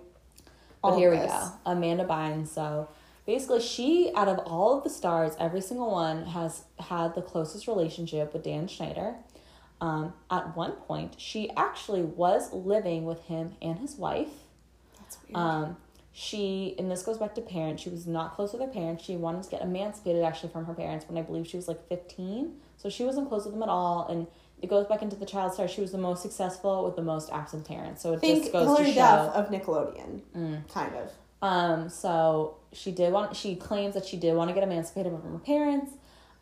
all But here we this. go, Amanda Bynes. So basically, she out of all of the stars, every single one has had the closest relationship with Dan Schneider. Um, at one point, she actually was living with him and his wife. That's weird. Um, she, and this goes back to parents, she was not close with her parents. She wanted to get emancipated actually from her parents when I believe she was like 15. So she wasn't close with them at all. And it goes back into the child star. She was the most successful with the most absent parents. So it Think just goes Hilary to show. Mm. Duff of Nickelodeon, kind of. Um, so she did want, she claims that she did want to get emancipated from her parents.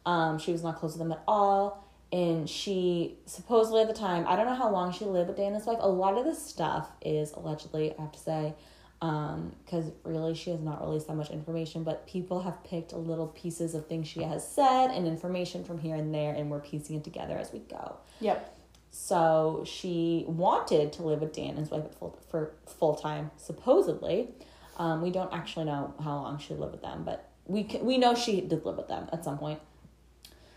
Um, she was not close with them at all. And she supposedly at the time, I don't know how long she lived with Dan and his wife. A lot of this stuff is allegedly, I have to say, um, because really she has not released that much information, but people have picked little pieces of things she has said and information from here and there, and we're piecing it together as we go. Yep. So she wanted to live with Dan and his wife at full, for full time, supposedly. Um, we don't actually know how long she lived with them, but we can, we know she did live with them at some point.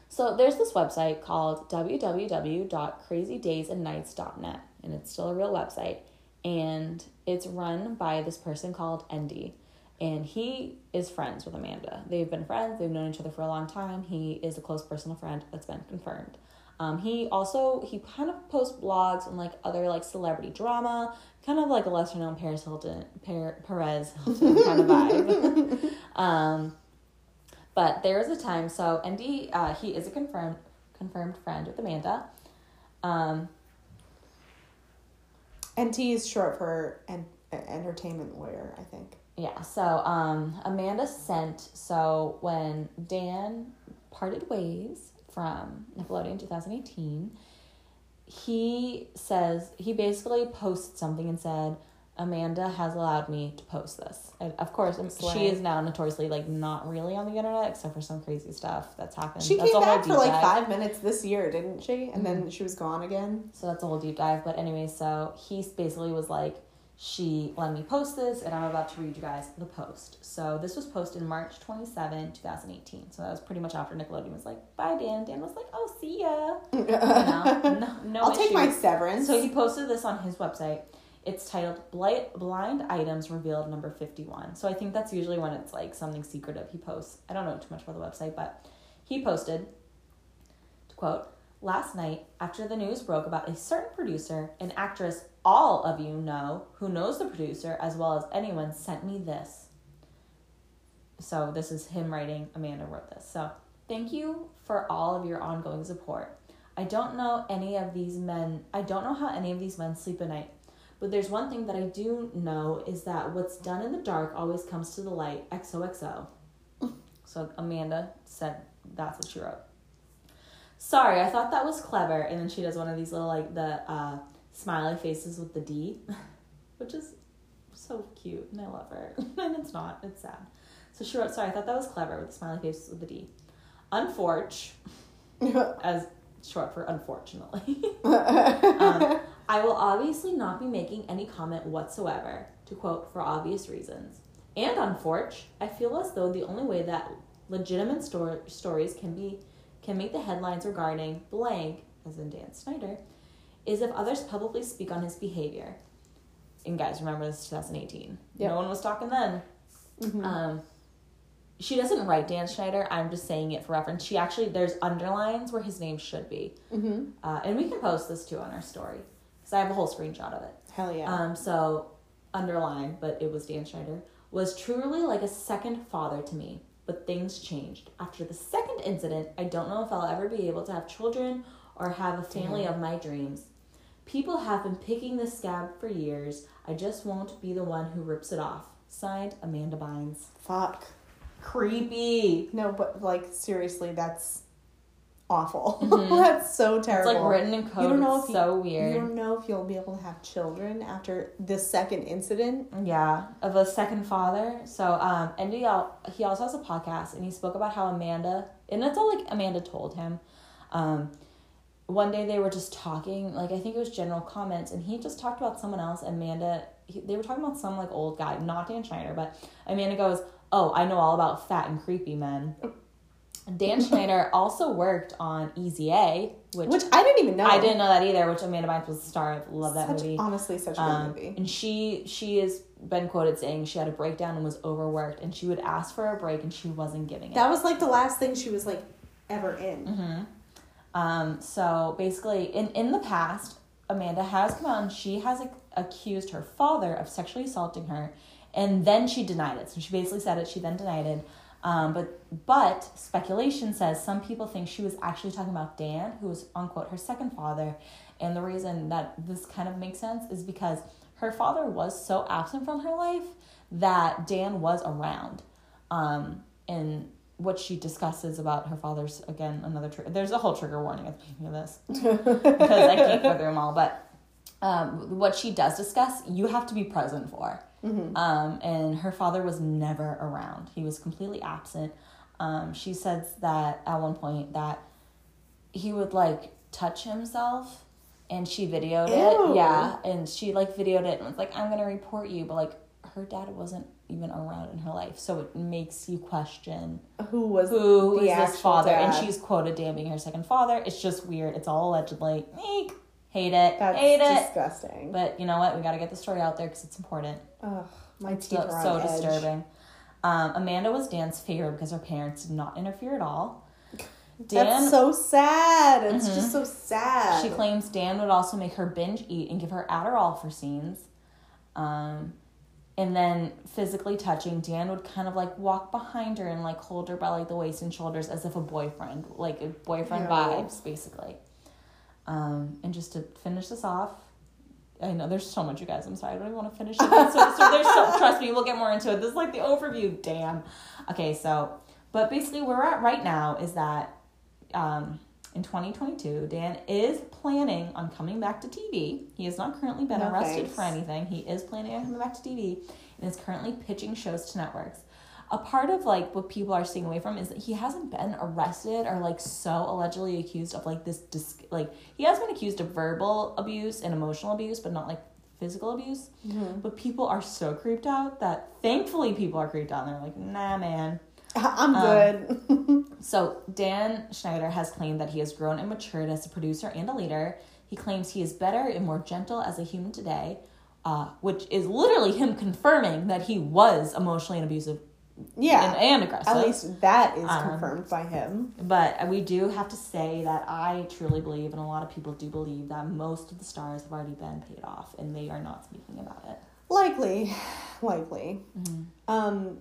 So there's this website called www.crazydaysandnights.net, and it's still a real website, and it's run by this person called Andy, and he is friends with Amanda. They've been friends. They've known each other for a long time. He is a close personal friend that's been confirmed. Um, he also he kind of posts blogs and like other like celebrity drama, kind of like a lesser known Paris Hilton, per, Perez Hilton kind of vibe. um, but there is a time. So Andy, uh, he is a confirmed confirmed friend with Amanda. Um, NT is short for en- entertainment lawyer, I think. Yeah, so um Amanda sent so when Dan parted ways from Nickelodeon 2018, he says he basically posted something and said Amanda has allowed me to post this. And of course, Slay. she is now notoriously like not really on the internet except for some crazy stuff that's happened. She that's came back for like dive. Mm-hmm. five minutes this year, didn't she? And then she was gone again. So that's a whole deep dive. But anyway, so he basically was like, she let me post this, and I'm about to read you guys the post. So this was posted March 27, 2018. So that was pretty much after Nickelodeon was like, bye, Dan. Dan was like, oh, see ya. You know, no, no I'll take my severance. So he posted this on his website. It's titled Blind, Items Revealed number 51. So I think that's usually when it's like something secretive he posts. I don't know too much about the website, but he posted, to quote, Last night, after the news broke about a certain producer, an actress all of you know, who knows the producer as well as anyone, sent me this. So this is him writing, Amanda wrote this. So thank you for all of your ongoing support. I don't know any of these men, I don't know how any of these men sleep at night. But there's one thing that I do know is that what's done in the dark always comes to the light. XOXO. So Amanda said that's what she wrote. Sorry, I thought that was clever. And then she does one of these little like the uh, smiley faces with the D, which is so cute, and I love her. and it's not, it's sad. So she wrote, "Sorry, I thought that was clever with the smiley faces with the D." Unforge, as short for unfortunately. um, I will obviously not be making any comment whatsoever, to quote, for obvious reasons. And on Forge, I feel as though the only way that legitimate stor- stories can be can make the headlines regarding blank, as in Dan Schneider, is if others publicly speak on his behavior. And guys, remember this is 2018. Yep. No one was talking then. Um, she doesn't write Dan Schneider. I'm just saying it for reference. She actually there's underlines where his name should be, mm-hmm. uh, and we can post this too on our story. I have a whole screenshot of it. Hell yeah. Um, so underline, but it was Dan Schneider, was truly like a second father to me. But things changed. After the second incident, I don't know if I'll ever be able to have children or have a family of my dreams. People have been picking this scab for years. I just won't be the one who rips it off. Signed, Amanda Bynes. Fuck. Creepy. No, but like seriously, that's awful. that's so terrible. It's like written in You code. don't know it's if so you, weird. You don't know if you'll be able to have children after this second incident. Yeah, of a second father. So, um, and he, he also has a podcast, and he spoke about how Amanda, and it's all like Amanda told him. Um, one day they were just talking, like I think it was general comments, and he just talked about someone else. Amanda, he, they were talking about some like old guy, not Dan Schneider, but Amanda goes, "Oh, I know all about fat and creepy men." Dan Schneider also worked on Easy A, which, Which I didn't even know. I didn't know that either. Which Amanda Bynes was the star of. Love that Such, movie. Honestly, such a good Um, movie. and she she has been quoted saying she had a breakdown and was overworked, and she would ask for a break and she wasn't giving it. That was like the last thing she was like ever in. Mm-hmm. Um, so basically, in in the past, Amanda has come out and she has ac- accused her father of sexually assaulting her, and then she denied it. So she basically said it. She then denied it. Um, but but speculation says some people think she was actually talking about Dan, who was unquote her second father, and the reason that this kind of makes sense is because her father was so absent from her life that Dan was around, um, and what she discusses about her father's again another trigger. There's a whole trigger warning at the beginning of this. Because I can't go through them all, but um, what she does discuss, you have to be present for. Um, and her father was never around. He was completely absent. Um, she says that at one point that he would like touch himself and she videoed Ew. it. Yeah. And she like videoed it and was like, I'm gonna report you, but like her dad wasn't even around in her life. So it makes you question Who was who is this father? And she's quoted Dan being her second father. It's just weird. It's all allegedly. Eek. Hate it. That's hate it. disgusting. But you know what? We got to get the story out there because it's important. Ugh, my It's teeth so, are on so edge. disturbing. Um, Amanda was Dan's favorite because her parents did not interfere at all. Dan, That's so sad. It's Mhm. just so sad. she claims Dan would also make her binge eat and give her Adderall for scenes. Um, and then physically touching, Dan would kind of like walk behind her and like hold her by like the waist and shoulders as if a boyfriend, like a boyfriend Ew. vibes, basically. Um, and just to finish this off, I know there's so much, you guys. I'm sorry, I don't even want to finish it. So, so there's so trust me, we'll get more into it. This is like the overview. Damn. Okay, so but basically where we're at right now is that um, in 2022, Dan is planning on coming back to TV. He has not currently been No arrested thanks. for anything. He is planning on coming back to TV and is currently pitching shows to networks. A part of like what people are staying away from is that he hasn't been arrested or like so allegedly accused of like this dis- like he has been accused of verbal abuse and emotional abuse, but not like physical abuse. Mm-hmm. But people are so creeped out that thankfully people are creeped out and they're like, nah, man. I'm Um, good. So Dan Schneider has claimed that he has grown and matured as a producer and a leader. He claims he is better and more gentle as a human today, uh, which is literally him confirming that he was emotionally and abusive yeah. and, and aggressive. At least that is Um, confirmed by him. But we do have to say that I truly believe, and a lot of people do believe, that most of the stars have already been paid off, and they are not speaking about it. Likely, likely. Mm-hmm. Um,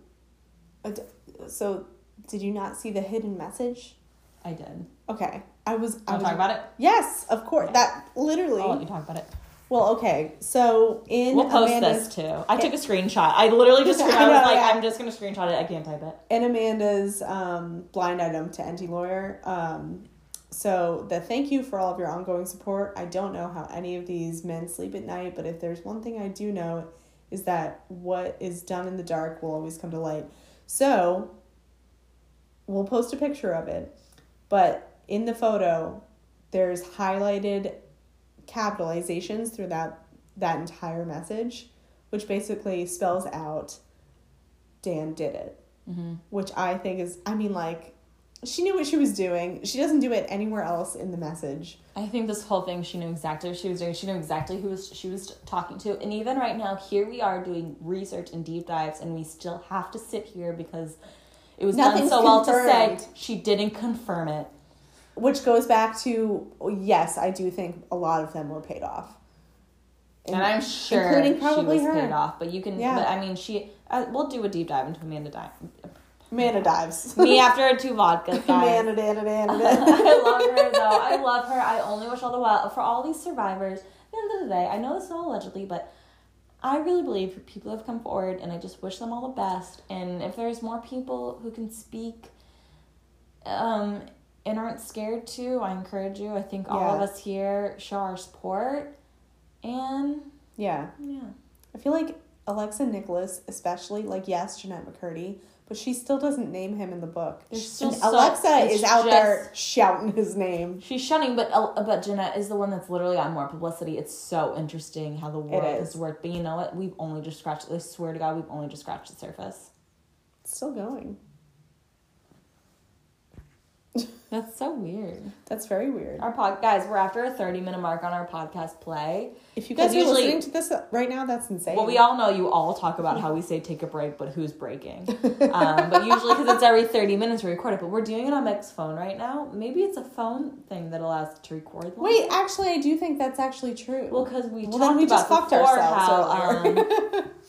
so did you not see the hidden message? I did. Okay, I was. I was talk about it? Yes, of course. Okay. That literally. I'll let you talk about it. Well, okay. So in We'll post Amanda's this too. I took a screenshot. I literally just I screenshot. I was know, like, yeah. I'm just gonna screenshot it. I can't type it. in Amanda's um, blind item to NT Lawyer. Um, so the thank you for all of your ongoing support. I don't know how any of these men sleep at night, but if there's one thing I do know is that what is done in the dark will always come to light. So we'll post a picture of it, but in the photo, there's highlighted capitalizations through that that entire message, which basically spells out Dan did it Mm-hmm. which I think is, I mean, like, she knew what she was doing. She doesn't do it anywhere else in the message. I think this whole thing, she knew exactly what she was doing. She knew exactly who was she was talking to. And even right now, here we are doing research and deep dives, and we still have to sit here because it was Nothing's done so well to say she didn't confirm it. Which goes back to, yes, I do think a lot of them were paid off. and I'm sure including probably she was her. paid off. But you can, Yeah. but I mean, she. Uh, we'll do a deep dive into Amanda Di- Amanda dives. Me after two vodkas, guys. Amanda, Amanda, I love her though. I love her. I only wish all the well for all these survivors. At the end of the day, I know this is all allegedly, but I really believe people have come forward, and I just wish them all the best. And if there's more people who can speak, um, and aren't scared to, I encourage you. I think all of Yeah. us here show our support, and yeah. yeah, I feel like Alexa Nikolas, especially, like, yes, Jennette McCurdy, but she still doesn't name him in the book. There's still And so- Alexa it's is out there shouting his name. she's shunning, but El- but Jennette is the one that's literally gotten more publicity. It's so interesting how the world is. has worked. But you know what? We've only just scratched. I swear to God, we've only just scratched the surface. It's still going. That's so weird. That's very weird. Our pod guys, we're after a thirty minute mark on our podcast play. If you guys are usually- listening to this right now, that's insane. Well, we all know you all talk about how we say take a break, but who's breaking? um, but usually, because it's every thirty minutes we record it. But we're doing it on Meg's phone right now. Maybe it's a phone thing that allows it to record. longer. Wait, actually, I do think that's actually true. Well, because we Well, talked then we about just fucked ourselves how earlier. um,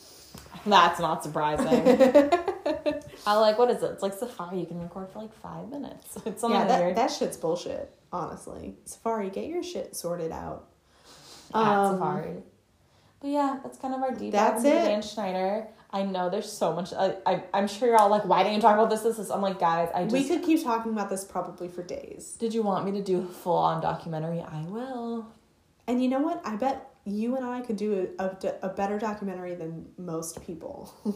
that's not surprising. I like what is it? It's like Safari. You can record for like five minutes. It's yeah, that, weird. that shit's bullshit, honestly. Safari, get your shit sorted out. At Um, Safari. But yeah, that's kind of our deep dive into. Dan Schneider. I know there's so much. I, I I'm sure you're all like, why didn't you talk about this? This is. I'm like, guys, I just. we could keep talking about this probably for days. Did you want me to do a full on documentary? I will. And you know what? I bet you and I could do a, a, a better documentary than most people.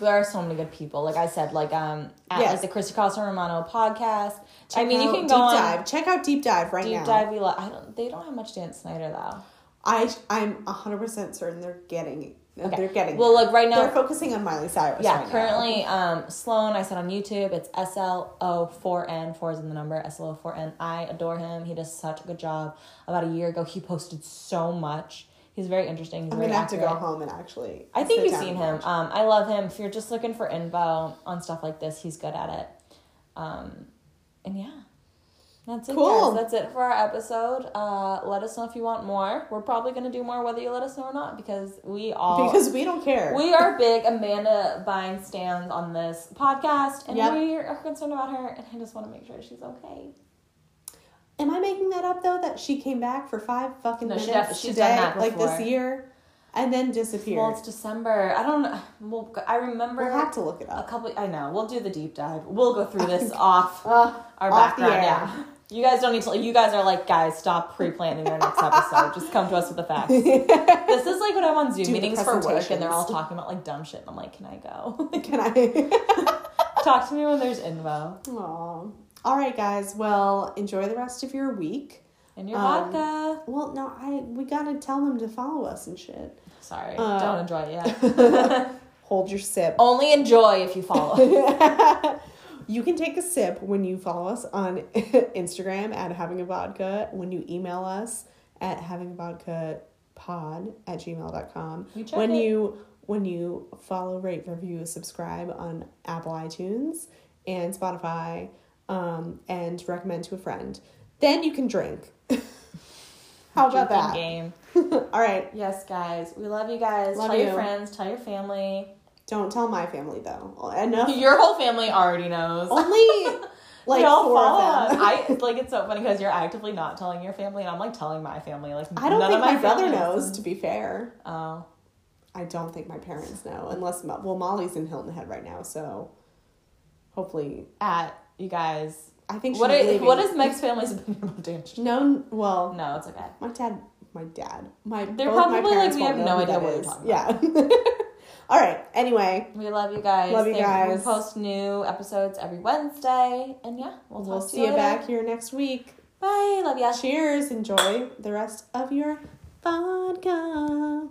There are so many good people. Like I said, like um at Yes. like the Christy Carlson Romano podcast. I mean, you can deep go on dive. Check out deep dive right deep now. dive. We lo- I don't. They don't have much Dan Schneider though. I I'm hundred percent certain they're getting. Okay. They're getting. Well, like right now, they're focusing on Miley Cyrus. Yeah, right currently, um, Sloan, I said on YouTube, it's S L O 4N, 4 is in the number, S L O 4N. I adore him. He does such a good job. About a year ago, he posted so much. He's very interesting. He's I'm very gonna have to go home and actually. I think you've seen him. Um, I love him. If you're just looking for info on stuff like this, he's good at it. Um, and yeah, that's it, Cool. guys. That's it for our episode. Uh, let us know if you want more. We're probably gonna do more, whether you let us know or not, because we all because we don't care. we are big Amanda Bynes stands on this podcast, and Yep. we are concerned about her, and I just want to make sure she's okay. Am I making that up though? That she came back for five fucking No, she minutes def- she's today, done that like this year, and then disappeared. Well, it's December. I don't know. Well, I remember we'll have to look it up. a up. couple. I know. We'll do the deep dive. We'll go through this off Uh, our off background. Yeah. You guys don't need to. You guys are like, guys, stop pre-planning our next episode. Just come to us with the facts. this is like when I'm on Zoom Do meetings for work, and they're all talking about like dumb shit, and I'm like, can I go? Can I? Talk to me when there's info. Aw. All right, guys. Well, enjoy the rest of your week. And your Um, vodka. Well, no, I we gotta tell them to follow us and shit. Sorry, uh, don't enjoy it yet. Hold your sip. Only enjoy if you follow. You can take a sip when you follow us on Instagram at having a vodka, when you email us at having a vodka pod at gmail.com. We check When it. you when you follow, rate, review, subscribe on Apple iTunes and Spotify, um, and recommend to a friend. Then you can drink. How about Drinking that? Game. All right. Yes, guys. We love you guys. Love tell you. your friends. Tell your family. Don't tell my family though. Enough. Your whole family already knows. Only like four follow of them. I like it's so funny because you're actively not telling your family, and I'm like telling my family. Like I don't none think of my, brother knows. To be fair, Oh, I don't think my parents know, unless well, Molly's in Hilton Head right now, so hopefully, at you guys. I think what are what is Meg's family's opinion about Dan? No, well, No, it's okay. my dad, my dad, my They're both my probably like, we have no idea what we're is. talking Yeah. All right. Anyway, We love you guys. Love you Thank guys. We post new episodes every Wednesday, and yeah, we'll, we'll see you later. back here next week. Bye. Love ya. Cheers. Enjoy the rest of your vodka.